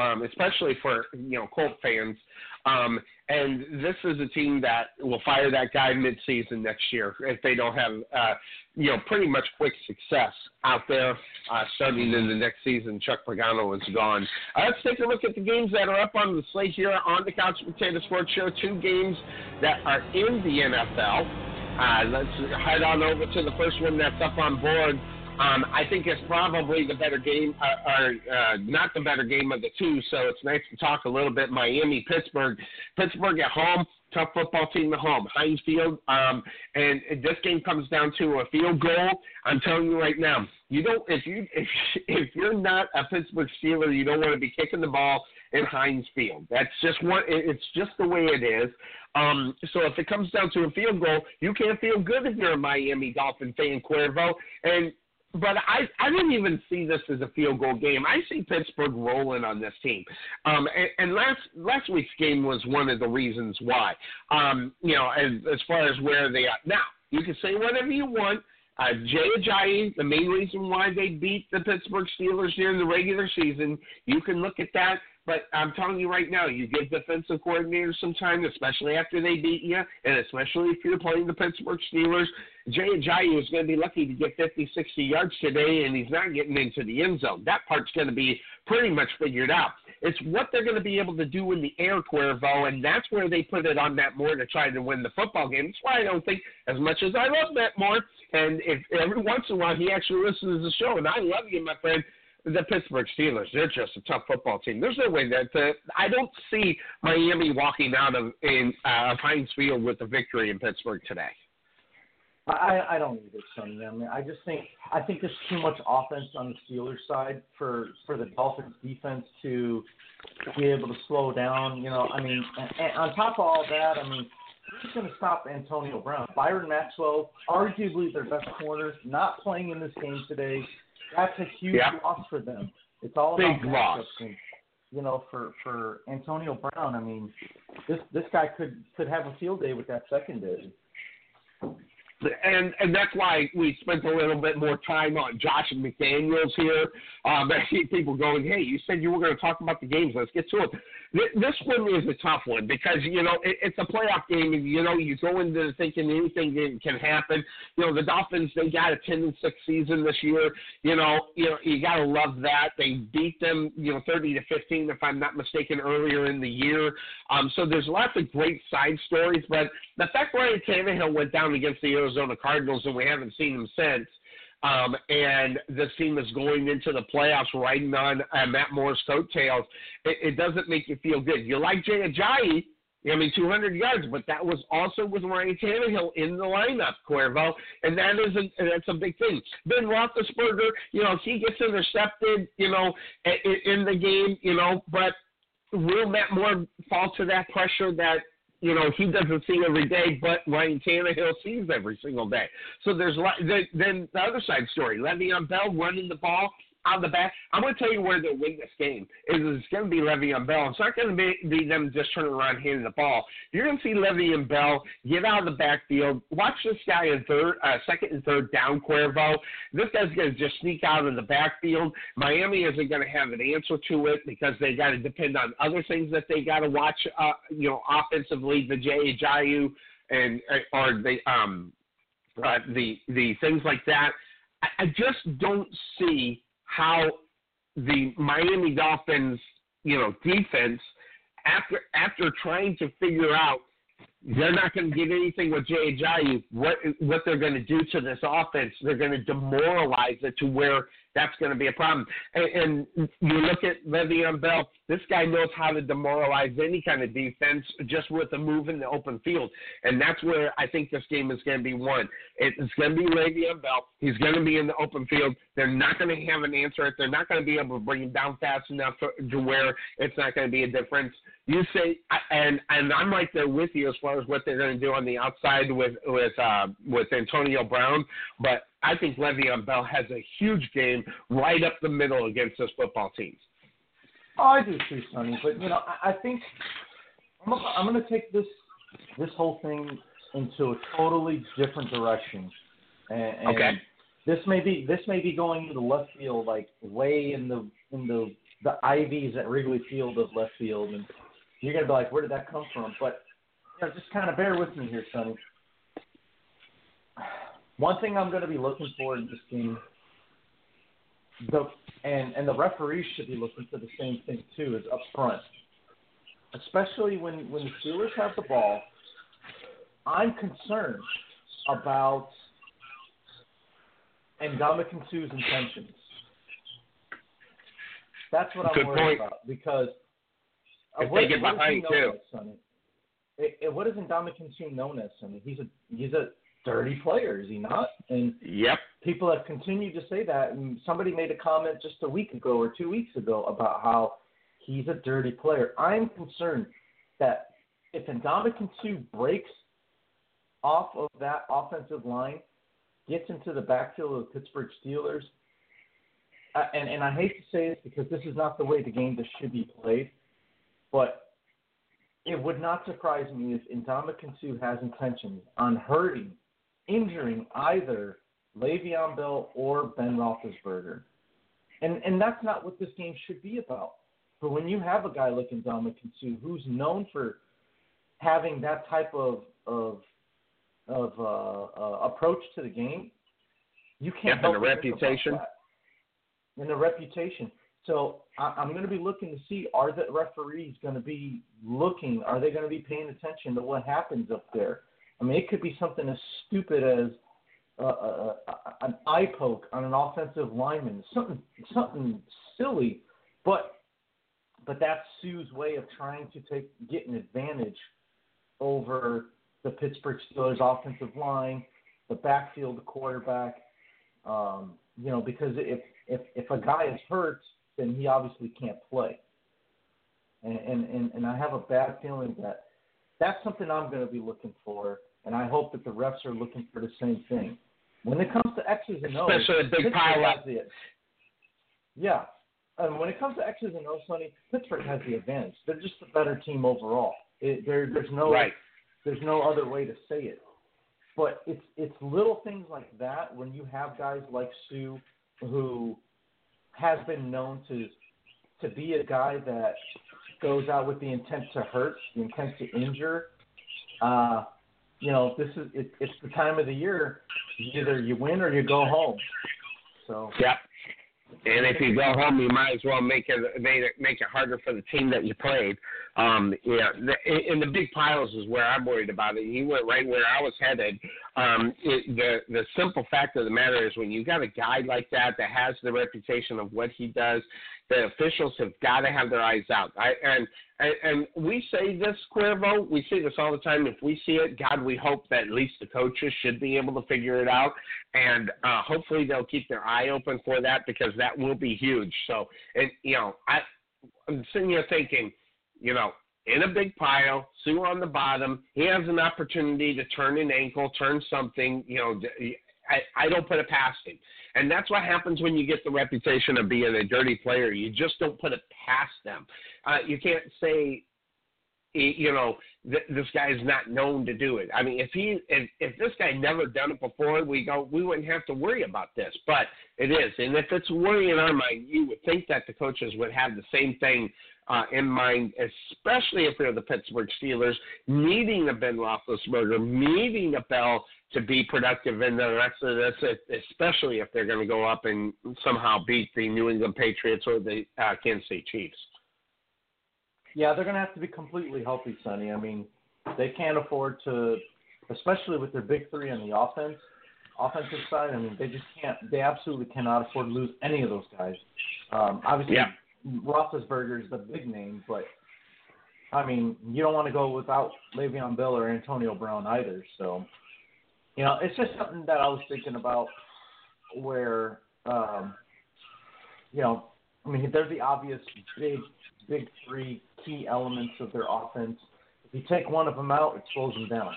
um, especially for you know Colt fans. Um, and this is a team that will fire that guy midseason next year if they don't have uh, you know pretty much quick success out there uh, starting in the next season. Chuck Pagano is gone. Uh, let's take a look at the games that are up on the slate here on the Couch Potato Sports Show. Two games that are in the NFL. Uh, let's head on over to the first one that's up on board. Um, I think it's probably the better game, uh, or uh, not the better game of the two. So it's nice to talk a little bit. Miami, Pittsburgh, Pittsburgh at home, tough football team at home, Heinz Field, um, and this game comes down to a field goal. I'm telling you right now, you don't if you if if you're not a Pittsburgh Steeler, you don't want to be kicking the ball in Heinz Field. That's just one. It's just the way it is. Um, so if it comes down to a field goal, you can't feel good if you're a Miami Dolphin fan, Cuervo. And but I I didn't even see this as a field goal game. I see Pittsburgh rolling on this team. Um, and, and last last week's game was one of the reasons why. Um, you know, as as far as where they are now, you can say whatever you want. Uh, Jay Ajayi, the main reason why they beat the Pittsburgh Steelers during the regular season, you can look at that. But I'm telling you right now, you give defensive coordinators some time, especially after they beat you, and especially if you're playing the Pittsburgh Steelers. Jay Ajayi is going to be lucky to get 50, 60 yards today, and he's not getting into the end zone. That part's going to be pretty much figured out. It's what they're going to be able to do in the air, Cuervo, and that's where they put it on Matt Moore to try to win the football game. That's why I don't think, as much as I love Matt Moore, and if every once in a while he actually listens to the show, and I love you, my friend, the Pittsburgh Steelers, they're just a tough football team. There's no way that uh, I don't see Miami walking out of in uh, Heinz Field with a victory in Pittsburgh today. I, I don't either, Sonny. I mean, I just think I think there's too much offense on the Steelers side for for the Dolphins defense to be able to slow down. You know, I mean, and, and on top of all that, I mean, who's going to stop Antonio Brown? Byron Maxwell, arguably their best corner, not playing in this game today. That's a huge Yeah. loss for them. It's all Big about loss. matchups and, You know, for for Antonio Brown, I mean, this this guy could could have a field day with that secondary. and and that's why we spent a little bit more time on Josh McDaniels here. Um, [LAUGHS] I see people going, "Hey, you said you were going to talk about the games. Let's get to it." Th- This one is a tough one because you know it, it's a playoff game, and you know you go into thinking anything can- happen. You know the Dolphins they got a ten and six season this year. You know you know you got to love that they beat them you know thirty to fifteen if I'm not mistaken earlier in the year. Um, so there's lots of great side stories, but the fact Ryan Tannehill went down against the Arizona Cardinals and we haven't seen him since, um, and this team is going into the playoffs riding on uh, Matt Moore's coattails, it, it doesn't make you feel good. You like Jay Ajayi, I mean, 200 yards, but that was also with Ryan Tannehill in the lineup, Cuervo, and that is a that's a big thing. Ben Roethlisberger, you know, he gets intercepted, you know, in, in the game, you know, but will Matt Moore fall to that pressure that you know he doesn't see every day, but Ryan Tannehill sees every single day? So there's then- the other side story: Le'Veon Bell running the ball out the back. I'm going to tell you where they'll win this game. Is it's going to be Le'Veon Bell. It's not going to be, them just turning around handing the ball. You're going to see Le'Veon Bell get out of the backfield. Watch this guy in third, uh, second and third down, Cuervo. This guy's going to just sneak out of the backfield. Miami isn't going to have an answer to it because they got to depend on other things that they got to watch. Uh, you know, offensively, the Jay and uh, or the um uh, the the things like that. I just don't see how the Miami Dolphins, you know, defense after after trying to figure out they're not going to get anything with Jay Ajayi. What what they're going to do to this offense? They're going to demoralize it to where that's going to be a problem. And, and you look at Le'Veon Bell. This guy knows how to demoralize any kind of defense just with a move in the open field, and that's where I think this game is going to be won. It's going to be Le'Veon Bell. He's going to be in the open field. They're not going to have an answer. They're not going to be able to bring him down fast enough to, to where it's not going to be a difference. You say, and and I'm right there with you as far as what they're going to do on the outside with with uh, with Antonio Brown, but I think Le'Veon Bell has a huge game right up the middle against this football team. Oh, I do too, Sonny. But you know, I, I think I'm, I'm going to take this this whole thing into a totally different direction. And, and Okay. This may be this may be going into left field, like way in the in the the ivies at Wrigley Field of left field, and you're gonna be like, where did that come from? But you know, just kind of bear with me here, Sonny. One thing I'm going to be looking for in this game, the and and the referees should be looking for the same thing too, is up front. Especially when when the Steelers have the ball, I'm concerned about Ndamukong Suh's intentions. That's what I'm Good worried point. about because uh, If what, they get what behind, too. as, Sonny? It, it, what is Ndamukong Suh known as, Sonny? He's a he's a dirty player, is he not? And Yep. People have continued to say that. And somebody made a comment just a week ago or two weeks ago about how he's a dirty player. I'm concerned that if Ndamukong Suh breaks off of that offensive line, gets into the backfield of the Pittsburgh Steelers, uh, and and I hate to say this because this is not the way the game should be played, but it would not surprise me if Ndamukong Suh has intentions on hurting, injuring either Le'Veon Bell or Ben Roethlisberger, and and that's not what this game should be about. But when you have a guy like Ndamukong Suh who's known for having that type of of of uh, uh, approach to the game, you can't Yep, help and the but think about reputation. And the reputation. So I, I'm going to be looking to see are the referees going to be looking? Are they going to be paying attention to what happens up there? I mean, it could be something as stupid as uh, uh, uh, an eye poke on an offensive lineman, something something silly, but but that's Suh's way of trying to take get an advantage over the Pittsburgh Steelers offensive line, the backfield, the quarterback. Um, you know, because if if if a guy is hurt, then he obviously can't play. And and and, and I have a bad feeling that that's something I'm going to be looking for, and I hope that the refs are looking for the same thing. When it comes to X's and O's, Especially a big Pittsburgh pile up. the- Yeah, and when it comes to X's and O's, Sonny, Pittsburgh has the advantage. They're just a better team overall. It, there, there's no Right. there's no other way to say it. But it's it's little things like that when you have guys like Suh who has been known to to be a guy that goes out with the intent to hurt, the intent to injure. Uh, you know, this is it, it's the time of the year. Either you win or you go home. So Yep. And if you go home, you might as well make it make it harder for the team that you played. Um, yeah, the, in the big piles is where I'm worried about it. He went right where I was headed. Um, it, the the simple fact of the matter is when you got a guy like that that has the reputation of what he does, the officials have got to have their eyes out. I and and, and we say this, Cuervo, we say this all the time. If we see it, God, we hope that at least the coaches should be able to figure it out, and uh, hopefully they'll keep their eye open for that because that will be huge. So, and you know, I I'm sitting here thinking, you know, in a big pile, Suh on the bottom, he has an opportunity to turn an ankle, turn something. You know, I I don't put it past him. And that's what happens when you get the reputation of being a dirty player. You just don't put it past them. Uh, you can't say, you know, th- this guy's not known to do it. I mean, if he, if, if this guy never done it before, we go, we wouldn't have to worry about this. But it is, and if it's worrying in our mind, you would think that the coaches would have the same thing uh, in mind, especially if they're the Pittsburgh Steelers, needing a Ben Roethlisberger, needing a Bell to be productive in the rest of this, especially if they're going to go up and somehow beat the New England Patriots or the uh, Kansas City Chiefs. Yeah, they're going to have to be completely healthy, Sonny. I mean, they can't afford to, especially with their big three on the offense, offensive side. I mean, they just can't. They absolutely cannot afford to lose any of those guys. Um, obviously, Yeah. Roethlisberger is the big name, but I mean, you don't want to go without Le'Veon Bell or Antonio Brown either. So, you know, it's just something that I was thinking about, where, um, you know, I mean, they're the obvious big, big three key elements of their offense. If you take one of them out, it slows them down.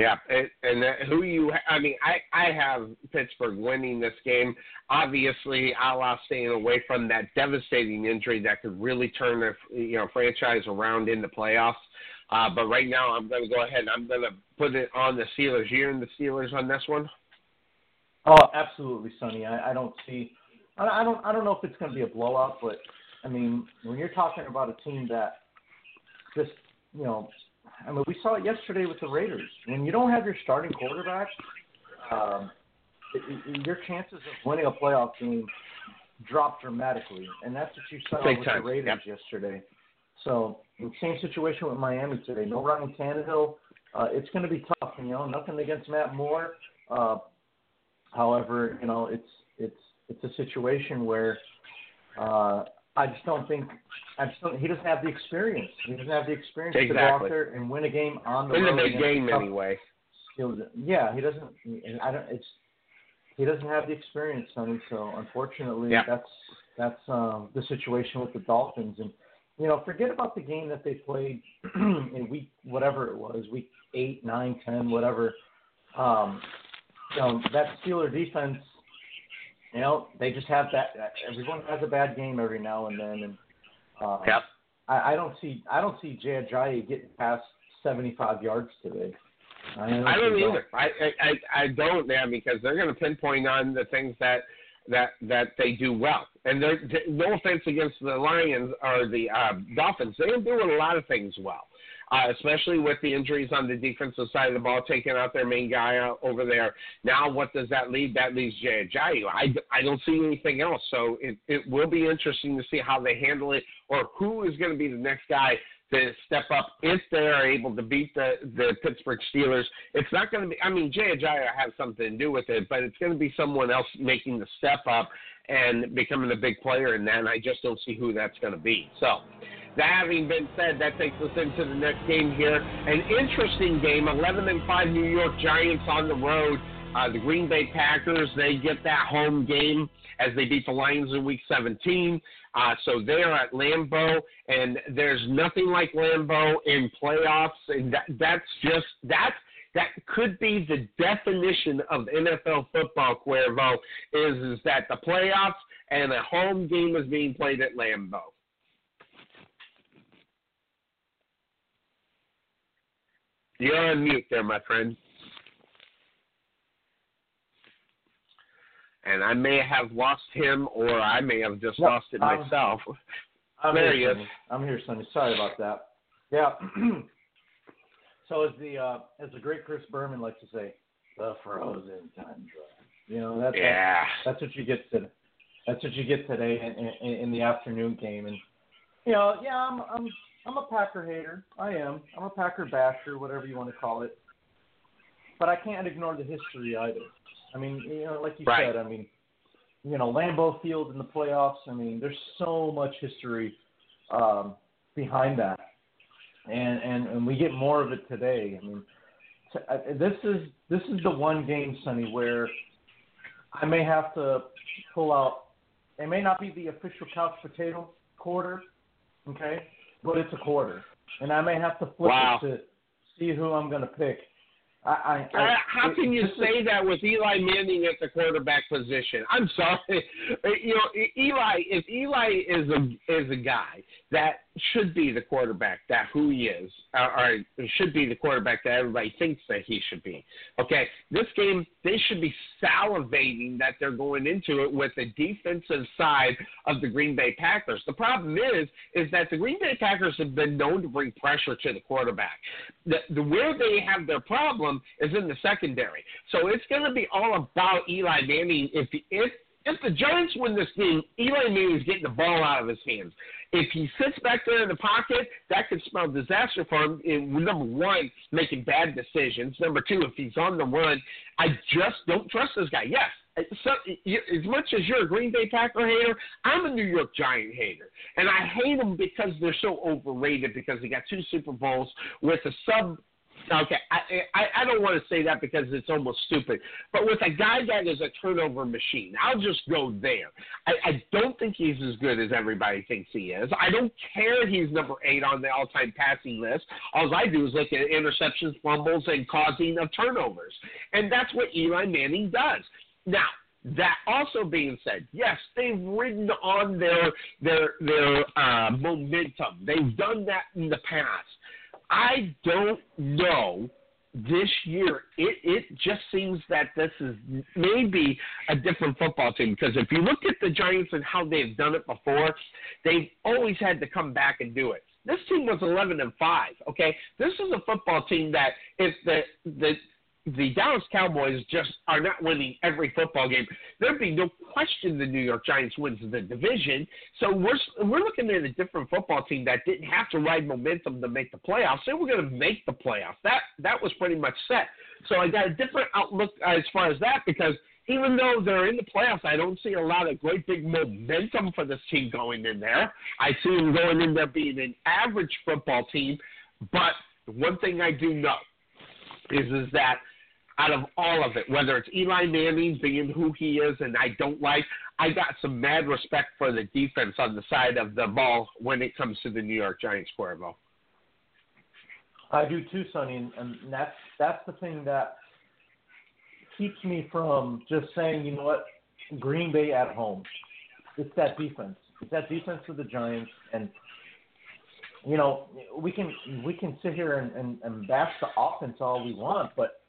Yeah, and, and that, who you? I mean, I I have Pittsburgh winning this game. Obviously, a staying away from that devastating injury that could really turn their you know franchise around in the playoffs. Uh, but right now, I'm going to go ahead. and I'm going to put it on the Steelers. You're in the Steelers on this one. Oh, absolutely, Sonny. I, I don't see. I, I don't. I don't know if it's going to be a blowout, but I mean, when you're talking about a team that just, you know, I mean, we saw it yesterday with the Raiders. When you don't have your starting quarterback, um, it, it, your chances of winning a playoff game drop dramatically, and that's what you saw Big with time, the Raiders yesterday. So, same situation with Miami today. No Ryan Tannehill. Uh, it's going to be tough. You know, nothing against Matt Moore. Uh, However, you know, it's it's it's a situation where uh, I just don't think I just don't. He doesn't have the experience. He doesn't have the experience to go out there and win a game on the In the road big against game, anyway. Yeah, he doesn't. And I don't. It's he doesn't have the experience, Sonny. So unfortunately, Yeah. that's that's um, the situation with the Dolphins. And you know, forget about the game that they played [CLEARS THROAT] in week whatever it was, week eight, nine, ten, whatever. Um, you know that Steeler defense. You know they just have that. Everyone has a bad game every now and then, and um, Yep. I, I don't see I don't see Jay Ajayi getting past 75 yards today. I don't, I don't either. I, I I I don't, man, because they're going to pinpoint on the things that that that they do well. And they're no offense against the Lions or the uh, Dolphins, they're doing a lot of things well. Uh, especially with the injuries on the defensive side of the ball, taking out their main guy uh, over there. Now, what does that leave? That leaves Jay Ajayi. I, I don't see anything else. So it, it will be interesting to see how they handle it or who is going to be the next guy to step up if they are able to beat the the Pittsburgh Steelers. It's not going to be. I mean, Jay Ajayi has something to do with it, but it's going to be someone else making the step up and becoming a big player. And I just don't see who that's going to be. So. That having been said, that takes us into the next game here. An interesting game, 11 and 5 New York Giants on the road. Uh, the Green Bay Packers, they get that home game as they beat the Lions in Week 17. Uh, so they're at Lambeau, and there's nothing like Lambeau in playoffs, and that, that's just that that could be the definition of NFL football. Cuervo is is that the playoffs and a home game is being played at Lambeau. You're on mute there, my friend. And I may have lost him, or I may have just No, lost it um, myself. I'm There here, he is. I'm here, Sonny. Sorry about that. Yeah. [CLEARS THROAT] so as the uh, as the great Chris Berman likes to say, the frozen tundra. You know that's Yeah. that's what you get to that's what you get today in, in, in the afternoon game. And you know, yeah, I'm I'm I'm a Packer hater. I am. I'm a Packer basher, whatever you want to call it. But I can't ignore the history either. I mean, you know, like you Right. said, I mean, you know, Lambeau Field in the playoffs. I mean, there's so much history um, behind that, and, and and we get more of it today. I mean, t- uh, this is this is the one game, Sonny, where I may have to pull out. It may not be the official couch potato quarter, okay, but it's a quarter, and I may have to flip Wow. it to see who I'm going to pick. I, I, Uh, I how it- can you say that with Eli Manning at the quarterback position? I'm sorry. Uh, [LAUGHS] You know, Eli. If Eli is a is a guy that should be the quarterback that who he is, or, or should be the quarterback that everybody thinks that he should be. Okay, this game they should be salivating that they're going into it with the defensive side of the Green Bay Packers. The problem is, is that the Green Bay Packers have been known to bring pressure to the quarterback. The, the where they have their problem is in the secondary. So it's going to be all about Eli Manning. If if if the Giants win this game, Eli Manning is getting the ball out of his hands. If he sits back there in the pocket, that could spell disaster for him. In, number one, making bad decisions. Number two, if he's on the run, I just don't trust this guy. Yes, so, as much as you're a Green Bay Packer hater, I'm a New York Giant hater, and I hate them because they're so overrated. Because they got two Super Bowls with a sub. Okay, I, I I don't want to say that because it's almost stupid, but with a guy that is a turnover machine, I'll just go there. I, I don't think he's as good as everybody thinks he is. I don't care he's number eight on the all-time passing list. All I do is look at interceptions, fumbles, and causing of turnovers, and that's what Eli Manning does. Now, that also being said, yes, they've ridden on their their their uh, momentum. They've done that in the past. I don't know this year. It it just seems that this is maybe a different football team because if you look at the Giants and how they've done it before, they've always had to come back and do it. This team was 11 and 5. Okay, this is a football team that if the the the Dallas Cowboys just are not winning every football game. There'd be no question the New York Giants wins the division. So we're we're looking at a different football team that didn't have to ride momentum to make the playoffs. They were going to make the playoffs. That that was pretty much set. So I got a different outlook as far as that because even though they're in the playoffs, I don't see a lot of great big momentum for this team going in there. I see them going in there being an average football team. But one thing I do know is is that out of all of it, whether it's Eli Manning being who he is and I don't like, I got some mad respect for the defense on the side of the ball when it comes to the New York Giants, Cuervo. I do too, Sonny, and, that's that's the thing that keeps me from just saying, you know what, Green Bay at home. It's that defense. It's that defense of the Giants, and you know we can we can sit here and, and, and bash the offense all we want, but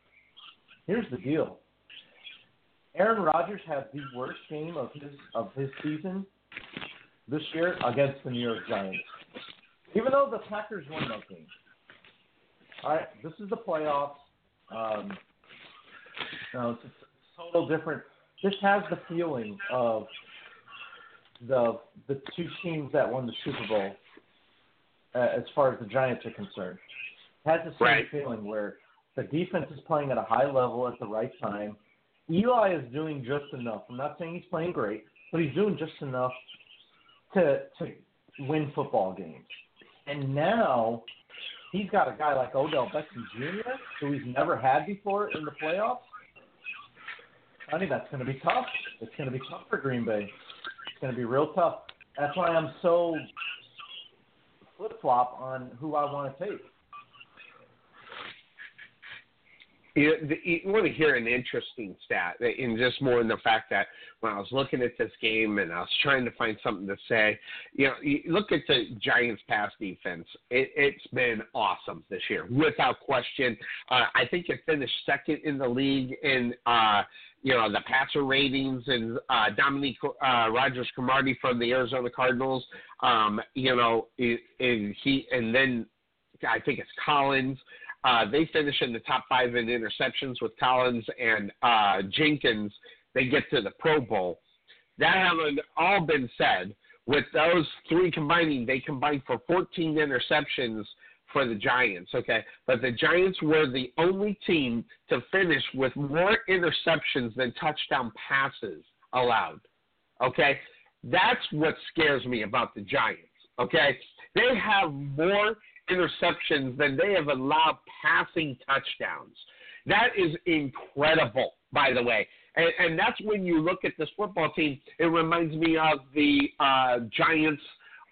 here's the deal. Aaron Rodgers had the worst game of his of his season this year against the New York Giants. Even though the Packers won that game. All right, this is the playoffs. Um, know, it's a total different. This has the feeling of the the two teams that won the Super Bowl, uh, as far as the Giants are concerned. It has the same Right. feeling where the defense is playing at a high level at the right time. Eli is doing just enough. I'm not saying he's playing great, but he's doing just enough to to win football games. And now he's got a guy like Odell Beckham Jr., who he's never had before in the playoffs. I think that's going to be tough. It's going to be tough for Green Bay. It's going to be real tough. That's why I'm so flip flop on who I want to take. You, the, you want to hear an interesting stat, and just more in the fact that when I was looking at this game and I was trying to find something to say, you know, you look at the Giants' pass defense. It, it's been awesome this year, without question. Uh, I think it finished second in the league in, uh, you know, the passer ratings, and uh, Dominique uh, Rodgers Cromartie from the Arizona Cardinals. Um, you know, and he, and then I think it's Collins. Uh, they finish in the top five in interceptions with Collins and uh, Jenkins. They get to the Pro Bowl. That having all been said, with those three combining, they combined for 14 interceptions for the Giants. Okay, but the Giants were the only team to finish with more interceptions than touchdown passes allowed. Okay, that's what scares me about the Giants. Okay, they have more interceptions than they have allowed passing touchdowns. That is incredible, by the way. And, and that's when you look at this football team, it reminds me of the uh, Giants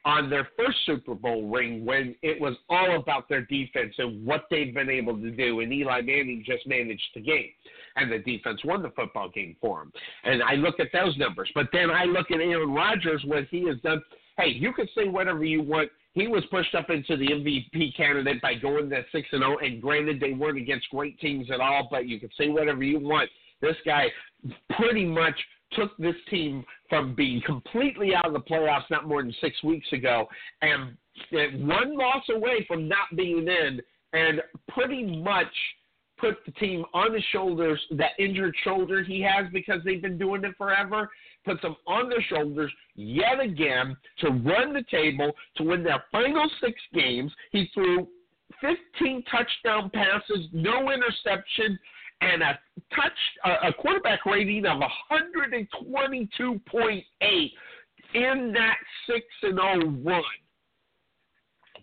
on their first Super Bowl ring when it was all about their defense and what they've been able to do. And Eli Manning just managed the game. And the defense won the football game for him. And I look at those numbers. But then I look at Aaron Rodgers, what he has done. Hey, you can say whatever you want he was pushed up into the MVP candidate by going to six and zero. And granted, they weren't against great teams at all, but you can say whatever you want. This guy pretty much took this team from being completely out of the playoffs not more than six weeks ago, and one loss away from not being in, and pretty much put the team on his shoulders, that injured shoulder he has because they've been doing it forever, puts them on their shoulders yet again to run the table to win their final six games. He threw 15 touchdown passes, no interception, and a touch a quarterback rating of 122.8 in that six and zero run.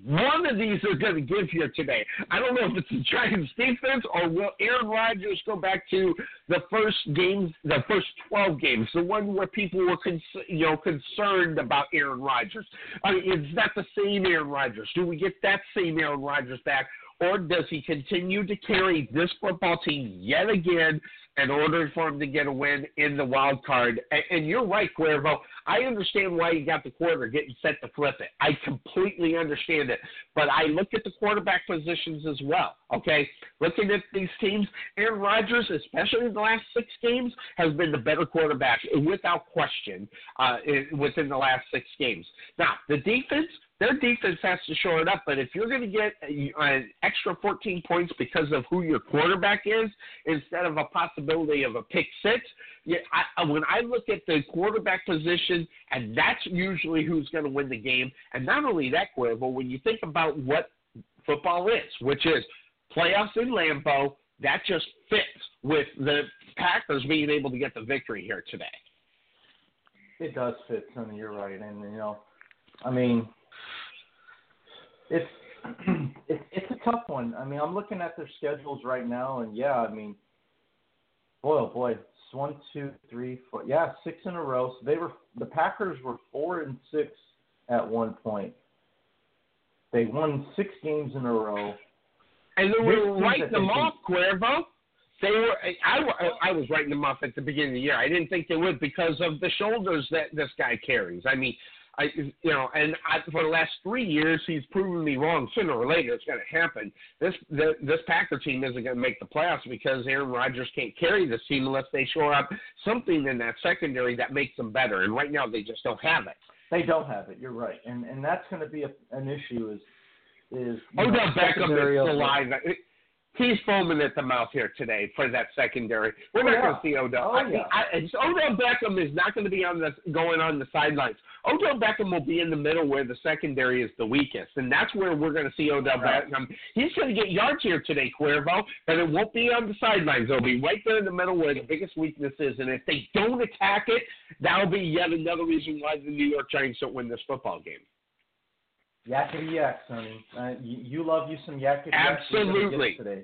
One of these are going to give here today. I don't know if it's the Giants defense or will Aaron Rodgers go back to the first games, the first 12 games, the one where people were cons- you know concerned about Aaron Rodgers. I mean, is that the same Aaron Rodgers? Do we get that same Aaron Rodgers back, or does he continue to carry this football team yet again in order for him to get a win in the wild card. And, and you're right, Cuervo. I understand why you got the quarter getting set to flip it. I completely understand it. But I look at the quarterback positions as well. Okay, looking at these teams, Aaron Rodgers, especially in the last six games, has been the better quarterback without question uh, in, within the last six games. Now the defense. Their defense has to shore it up, but if you're going to get an extra 14 points because of who your quarterback is, instead of a possibility of a pick six, yeah, I, when I look at the quarterback position, and that's usually who's going to win the game. And not only that, Cuervo, when you think about what football is, which is playoffs in Lambeau, that just fits with the Packers being able to get the victory here today. It does fit, Sonny. You're right, and you know, I mean, it's [CLEARS THROAT] it's it's a tough one. I mean, I'm looking at their schedules right now, and yeah, I mean, boy, oh boy, it's one, two, three, four, yeah, six in a row. So they were the Packers were four and six at one point. They won six games in a row. And then This we seems write them off, Cuervo. They were. I, I was writing them off at the beginning of the year. I didn't think they would because of the shoulders that this guy carries. I mean, I you know, and I, for the last three years, he's proven me wrong. Sooner or later, it's going to happen. This the, this Packer team isn't going to make the playoffs because Aaron Rodgers can't carry this team unless they shore up something in that secondary that makes them better. And right now, they just don't have it. They don't have it. You're right, and and that's going to be a, an issue. Is is oh, Odell know, Beckham is alive. He's foaming at the mouth here today for that secondary. We're oh, not Oh, going to see Odell. Oh, I, yeah. I, Odell Beckham is not going to be on the going on the sidelines. Odell Beckham will be in the middle where the secondary is the weakest, and that's where we're going to see Odell Right. Beckham. He's going to get yards here today, Cuervo, but it won't be on the sidelines. It'll be right there in the middle where the biggest weakness is. And if they don't attack it, that'll be yet another reason why the New York Giants don't win this football game. Yakety yak, Sonny. Uh, you, you love you some yakety yak. You're gonna Absolutely. today.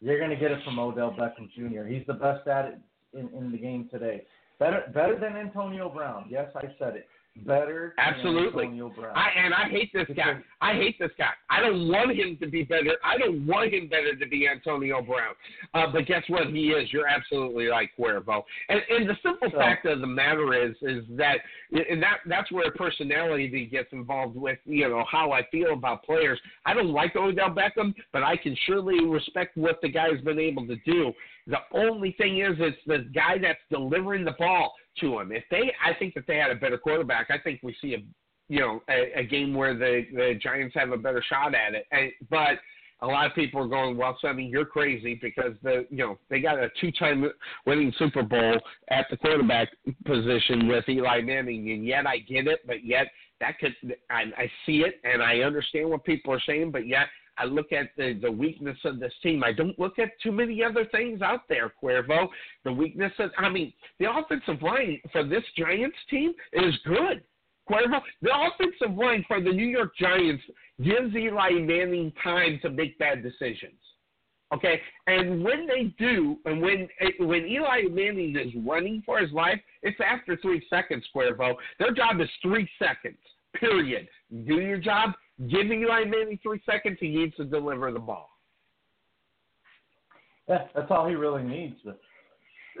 You're going to get it from Odell Beckham Jr. He's the best at it in, in the game today. Better better than Antonio Brown. Yes, I said it. Better Absolutely. than Antonio Brown. I and I hate this guy. [LAUGHS] I hate this guy. I don't want him to be better. I don't want him better to be Antonio Brown. Uh, but guess what? He is. You're absolutely right, Cuervo. And, and the simple So- fact of the matter is, is that, and that that's where personality gets involved with, you know, how I feel about players. I don't like Odell Beckham, but I can surely respect what the guy's been able to do. The only thing is, it's the guy that's delivering the ball to him. If they, I think that they had a better quarterback, I think we see a you know, a, a game where the the Giants have a better shot at it. And, but a lot of people are going, well, Sonny, you're crazy because the you know they got a two-time winning Super Bowl at the quarterback position with Eli Manning, and yet I get it, but yet that could I, I see it and I understand what people are saying, but yet. I look at the, the weakness of this team. I don't look at too many other things out there, Cuervo. The weakness of, I mean, the offensive line for this Giants team is good. Cuervo, the offensive line for the New York Giants gives Eli Manning time to make bad decisions. Okay, and when they do, and when when Eli Manning is running for his life, it's after three seconds, Cuervo. Their job is three seconds. Period. Do your job. Give Eli Manning three seconds. He needs to deliver the ball. Yeah, [LAUGHS] that's all he really needs. But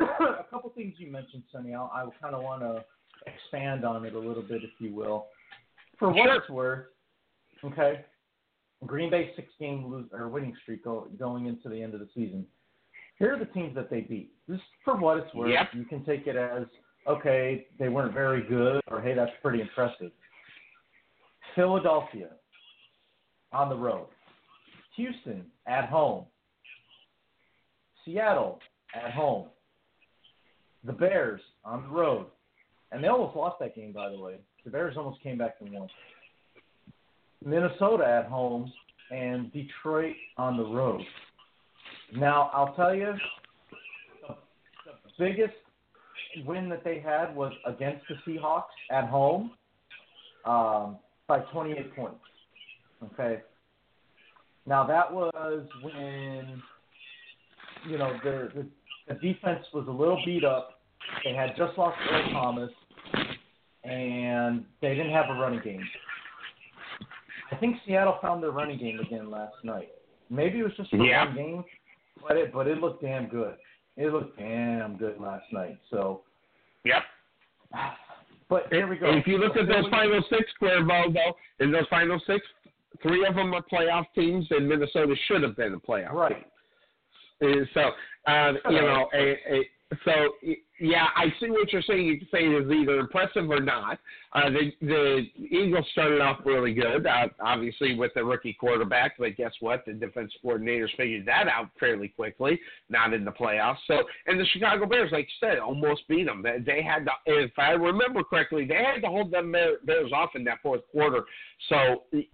[COUGHS] a couple things you mentioned, Sonny, I, I kind of want to expand on it a little bit, if you will. For what Sure. it's worth, okay, Green Bay six game lose, or winning streak go, going into the end of the season. Here are the teams that they beat. Just for what it's worth, Yep. you can take it as okay, they weren't very good, or hey, that's pretty impressive. Philadelphia on the road, Houston at home, Seattle at home, the Bears on the road, and they almost lost that game, by the way. The Bears almost came back and won. Minnesota at home and Detroit on the road. Now, I'll tell you, the, the biggest win that they had was against the Seahawks at home um, by 28 points. Okay. Now, that was when, you know, the, the, the defense was a little beat up. They had just lost Earl Thomas, and they didn't have a running game. I think Seattle found their running game again last night. Maybe it was just for Yeah. one game, but it but it looked damn good. It looked damn good last night. So, Yep. [SIGHS] but here we go. And if you look at those final six, Cuervo, in those final six, three of them are playoff teams, and Minnesota should have been a playoff right? team. So, uh, you know, a, a, so yeah, I see what you're saying. You can say it is either impressive or not. Uh, the the Eagles started off really good, uh, obviously with the rookie quarterback, but guess what? The defense coordinators figured that out fairly quickly. Not in the playoffs. So, and the Chicago Bears, like you said, almost beat them. They, had to, if I remember correctly, they had to hold them Bears off in that fourth quarter. So, y-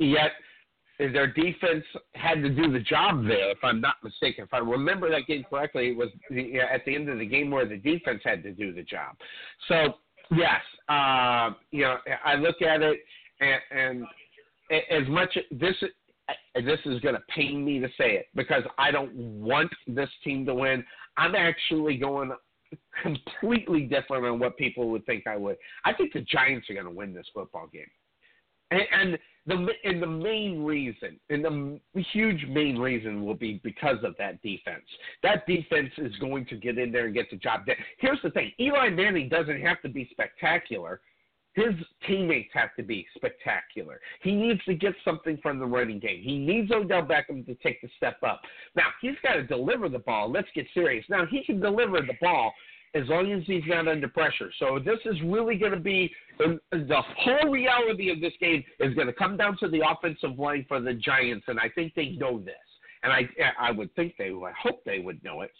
their defense had to do the job there, if I'm not mistaken. If I remember that game correctly, it was the, at the end of the game where the defense had to do the job. So, yes, uh, you know, I look at it, and, and as much this this is going to pain me to say it because I don't want this team to win. I'm actually going completely different on what people would think I would. I think the Giants are going to win this football game. And, and the and the main reason, and the huge main reason will be because of that defense. That defense is going to get in there and get the job done. Here's the thing: Eli Manning doesn't have to be spectacular. His teammates have to be spectacular. He needs to get something from the running game. He needs Odell Beckham to take the step up. Now, he's got to deliver the ball. Let's get serious. Now, he can deliver the ball as long as he's not under pressure. So this is really going to be the whole reality of this game is going to come down to the offensive line for the Giants, and I think they know this. And I, I would think they, I hope they would know it.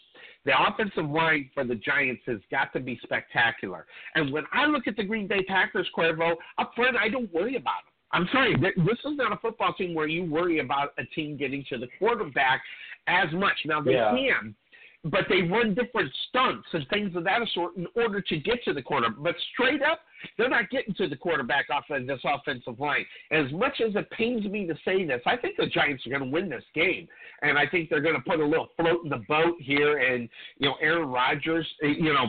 The offensive line for the Giants has got to be spectacular. And when I look at the Green Bay Packers, Cuervo, up front, I don't worry about them. I'm sorry, this is not a football team where you worry about a team getting to the quarterback as much. Now they yeah. can, but they run different stunts and things of that sort in order to get to the corner. But straight up, they're not getting to the quarterback off of this offensive line. As much as it pains me to say this, I think the Giants are going to win this game, and I think they're going to put a little float in the boat here. And you know, Aaron Rodgers, eh, you know.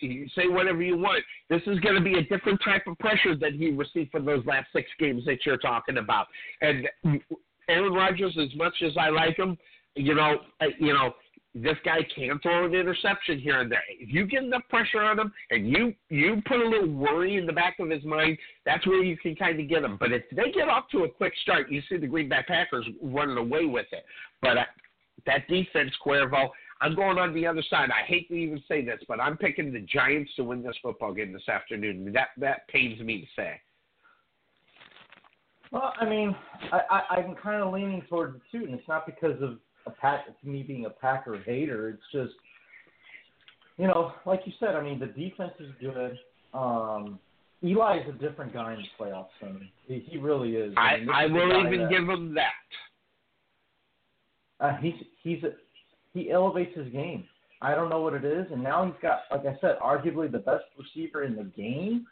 You say whatever you want. This is going to be a different type of pressure than he received for those last six games that you're talking about. And Aaron Rodgers, as much as I like him, you know, eh, you know, this guy can throw an interception here and there. If you get enough pressure on him and you you put a little worry in the back of his mind, that's where you can kind of get him. But if they get off to a quick start, you see the Green Bay Packers running away with it. But uh, that defense, Cuervo, I'm going on the other side. I hate to even say this, but I'm picking the Giants to win this football game this afternoon. That that pains me to say. Well, I mean, I, I, I'm kind of leaning towards it too, and it's not because of a pack me being a Packer hater. It's just you know, like you said, I mean the defense is good. Um Eli is a different guy in the playoffs than he, he really is. I, I, mean, I is will even that, give him that. Uh, he's he's a, he elevates his game. I don't know what it is, and now he's got, like I said, arguably the best receiver in the game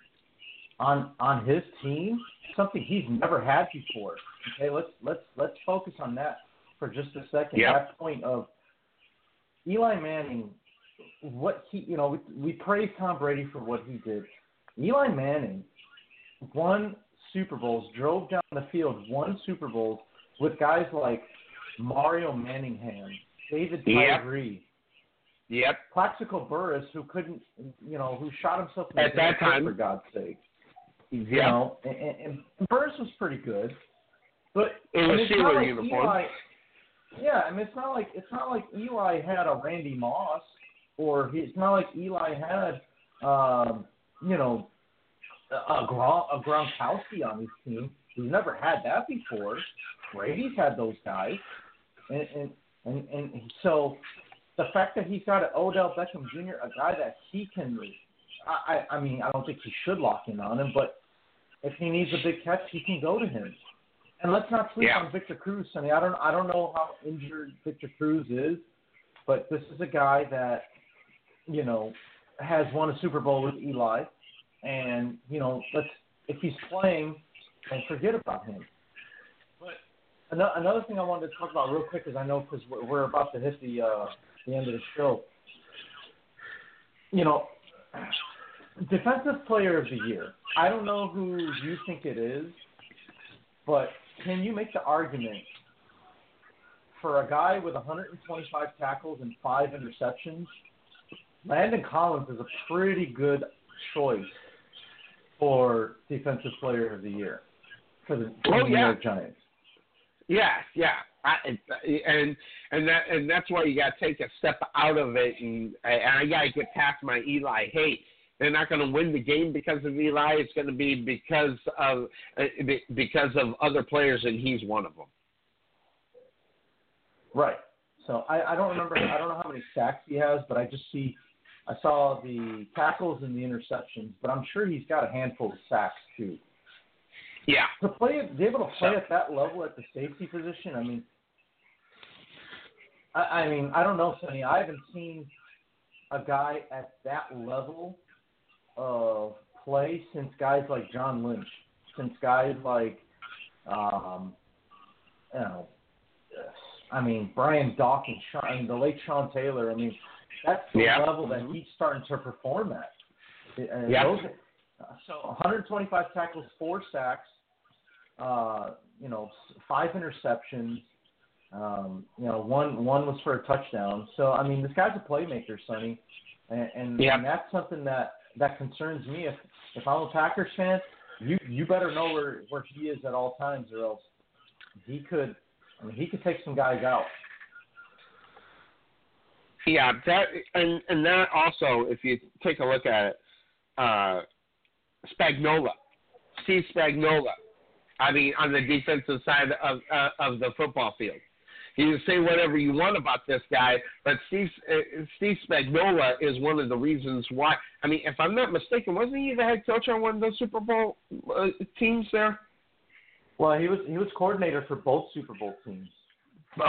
on on his team. Something he's never had before. Okay, let's let's let's focus on that for just a second. That point of Eli Manning, what he, you know, we, we praise Tom Brady for what he did. Eli Manning won Super Bowls, drove down the field, won Super Bowls with guys like Mario Manningham, David Tyree. Yep. Yep. Plaxico Burress, who couldn't, you know, who shot himself in the at that time, for God's sake. You know, and, and, and Burress was pretty good, but it was not like uniform. Eli, yeah, I mean it's not like it's not like Eli had a Randy Moss, or he, it's not like Eli had, um, you know, a, a Gronkowski on his team. He's never had that before. Brady's had those guys, and and and, and so the fact that he's got an Odell Beckham Jr., a guy that he can, I I mean I don't think he should lock in on him, but if he needs a big catch, he can go to him. And let's not sleep yeah. on Victor Cruz, Sonny. I don't I don't know how injured Victor Cruz is, but this is a guy that, you know, has won a Super Bowl with Eli, and you know, let's if he's playing, then forget about him. But another thing I wanted to talk about real quick is I know because we're, we're about to hit the uh, the end of the show. You know, defensive player of the year. I don't know who you think it is, but can you make the argument for a guy with 125 tackles and five interceptions? Landon Collins is a pretty good choice for defensive player of the year for the, for oh, New yeah. York Giants. Yeah, yeah, I, and and that and that's why you got to take a step out of it, and, and I got to get past my Eli hate they're not going to win the game because of Eli. It's going to be because of uh, because of other players, and he's one of them. Right. So I, I don't remember. I don't know how many sacks he has, but I just see. I saw the tackles and the interceptions, but I'm sure he's got a handful of sacks too. Yeah. To play, to be able to play at that level at the safety position. I mean, I, I mean, I don't know, Sonny. I haven't seen a guy at that level of play since guys like John Lynch, since guys like, um, you know, I mean Brian Dawkins, Sean, the late Sean Taylor. I mean that's the yeah. level that he's starting to perform at. And yeah. Those, so 125 tackles, four sacks. uh, you know, five interceptions. Um, you know, one one was for a touchdown. So I mean, this guy's a playmaker, Sonny, and and, Yeah. and that's something that that concerns me. If if I'm a Packers fan, you you better know where where he is at all times, or else he could. I mean, he could take some guys out. Yeah, that and and that also, if you take a look at it, uh, Spagnuolo, Steve Spagnuolo. I mean, on the defensive side of uh, of the football field, you can say whatever you want about this guy, but Steve uh, Steve Spagnuolo is one of the reasons why. I mean, if I'm not mistaken, wasn't he the head coach on one of the Super Bowl uh, teams there? Well, he was he was coordinator for both Super Bowl teams.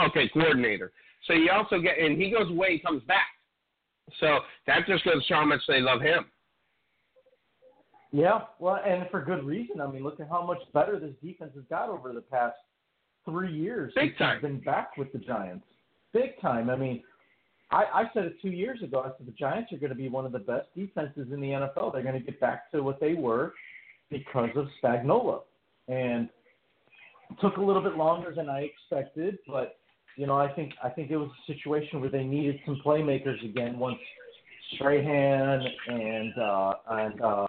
Okay, coordinator. So you also get, and he goes away, he comes back. So that just goes to show how much they love him. Yeah, well, and for good reason. I mean, look at how much better this defense has got over the past three years. Big time. he's Been back with the Giants, big time. I mean, I, I said it two years ago. I said the Giants are going to be one of the best defenses in the NFL. They're going to get back to what they were because of Spagnuolo, and it took a little bit longer than I expected. But you know, I think I think it was a situation where they needed some playmakers again once Strahan and uh, and uh,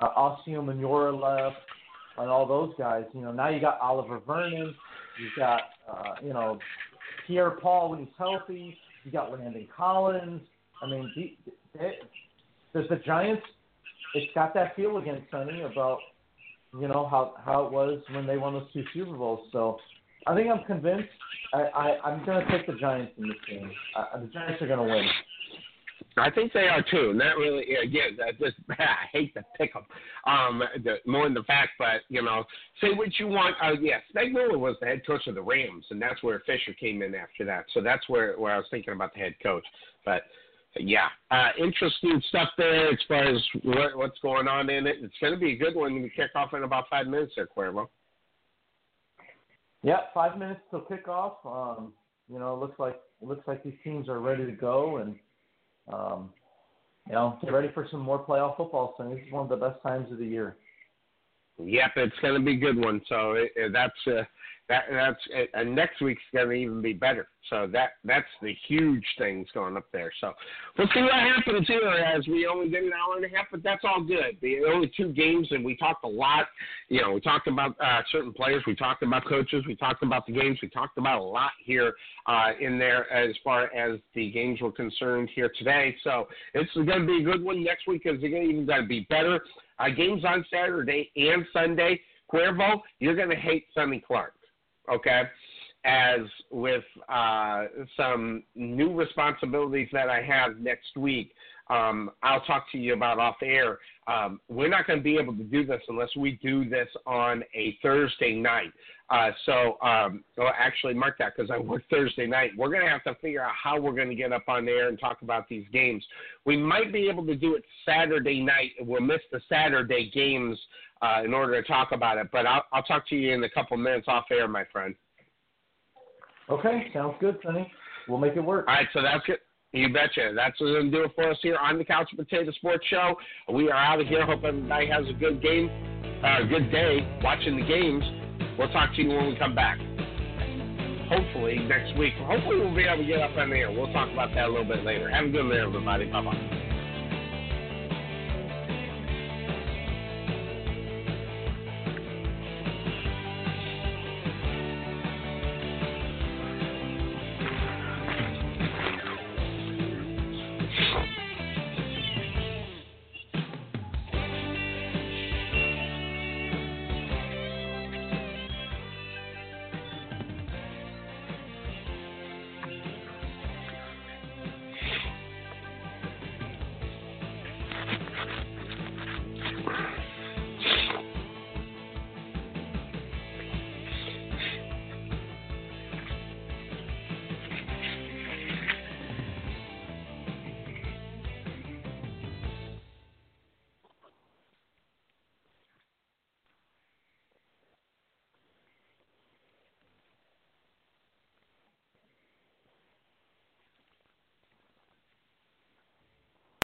uh, Osi Umenyiora left, and all those guys. You know, now you got Oliver Vernon, you got uh, you know Pierre Paul when he's healthy, you got Landon Collins. I mean, the, does the Giants? It's got that feel again, Sonny, about you know how how it was when they won those two Super Bowls. So I think I'm convinced. I, I I'm going to take the Giants in this game. Uh, the Giants are going to win. I think they are too, that really again, that just [LAUGHS] I hate to pick them. Um, the, more than the fact, but you know, say what you want. Uh, yeah, Spagnuolo was the head coach of the Rams, and that's where Fisher came in after that. So that's where where I was thinking about the head coach. But yeah, uh, interesting stuff there as far as what, what's going on in it. It's going to be a good one. We kick off in about five minutes there, Cuervo. Yeah, five minutes till kickoff. Um, you know, it looks like it looks like these teams are ready to go, and um, you know, get ready for some more playoff football. So this is one of the best times of the year. Yep, it's going to be a good one. So it, it, that's uh, that that's uh, and next week's going to even be better. So that that's the huge things going up there. So we'll see what happens here as we only did an hour and a half, but that's all good. The only two games, and we talked a lot. You know, we talked about uh, certain players, we talked about coaches, we talked about the games, we talked about a lot here uh, in there as far as the games were concerned here today. So it's going to be a good one. Next week is going to even going to be better. Uh, games on Saturday and Sunday. Cuervo, you're going to hate Sonny Clark, okay? As with uh, some new responsibilities that I have next week, um, I'll talk to you about off air. Um, we're not going to be able to do this unless we do this on a Thursday night. Uh, so, um, well, actually, mark that because I work Thursday night. We're going to have to figure out how we're going to get up on air and talk about these games. We might be able to do it Saturday night. We'll miss the Saturday games uh, in order to talk about it. But I'll, I'll talk to you in a couple minutes off air, my friend. Okay, sounds good, Sonny. We'll make it work. All right, so that's it. You betcha. That's what's going to do it for us here on the Couch Potato Sports Show. We are out of here. Hope everybody has a good game, uh, good day watching the games. We'll talk to you when we come back. Hopefully next week. Hopefully we'll be able to get up on the air. We'll talk about that a little bit later. Have a good day, everybody. Bye bye.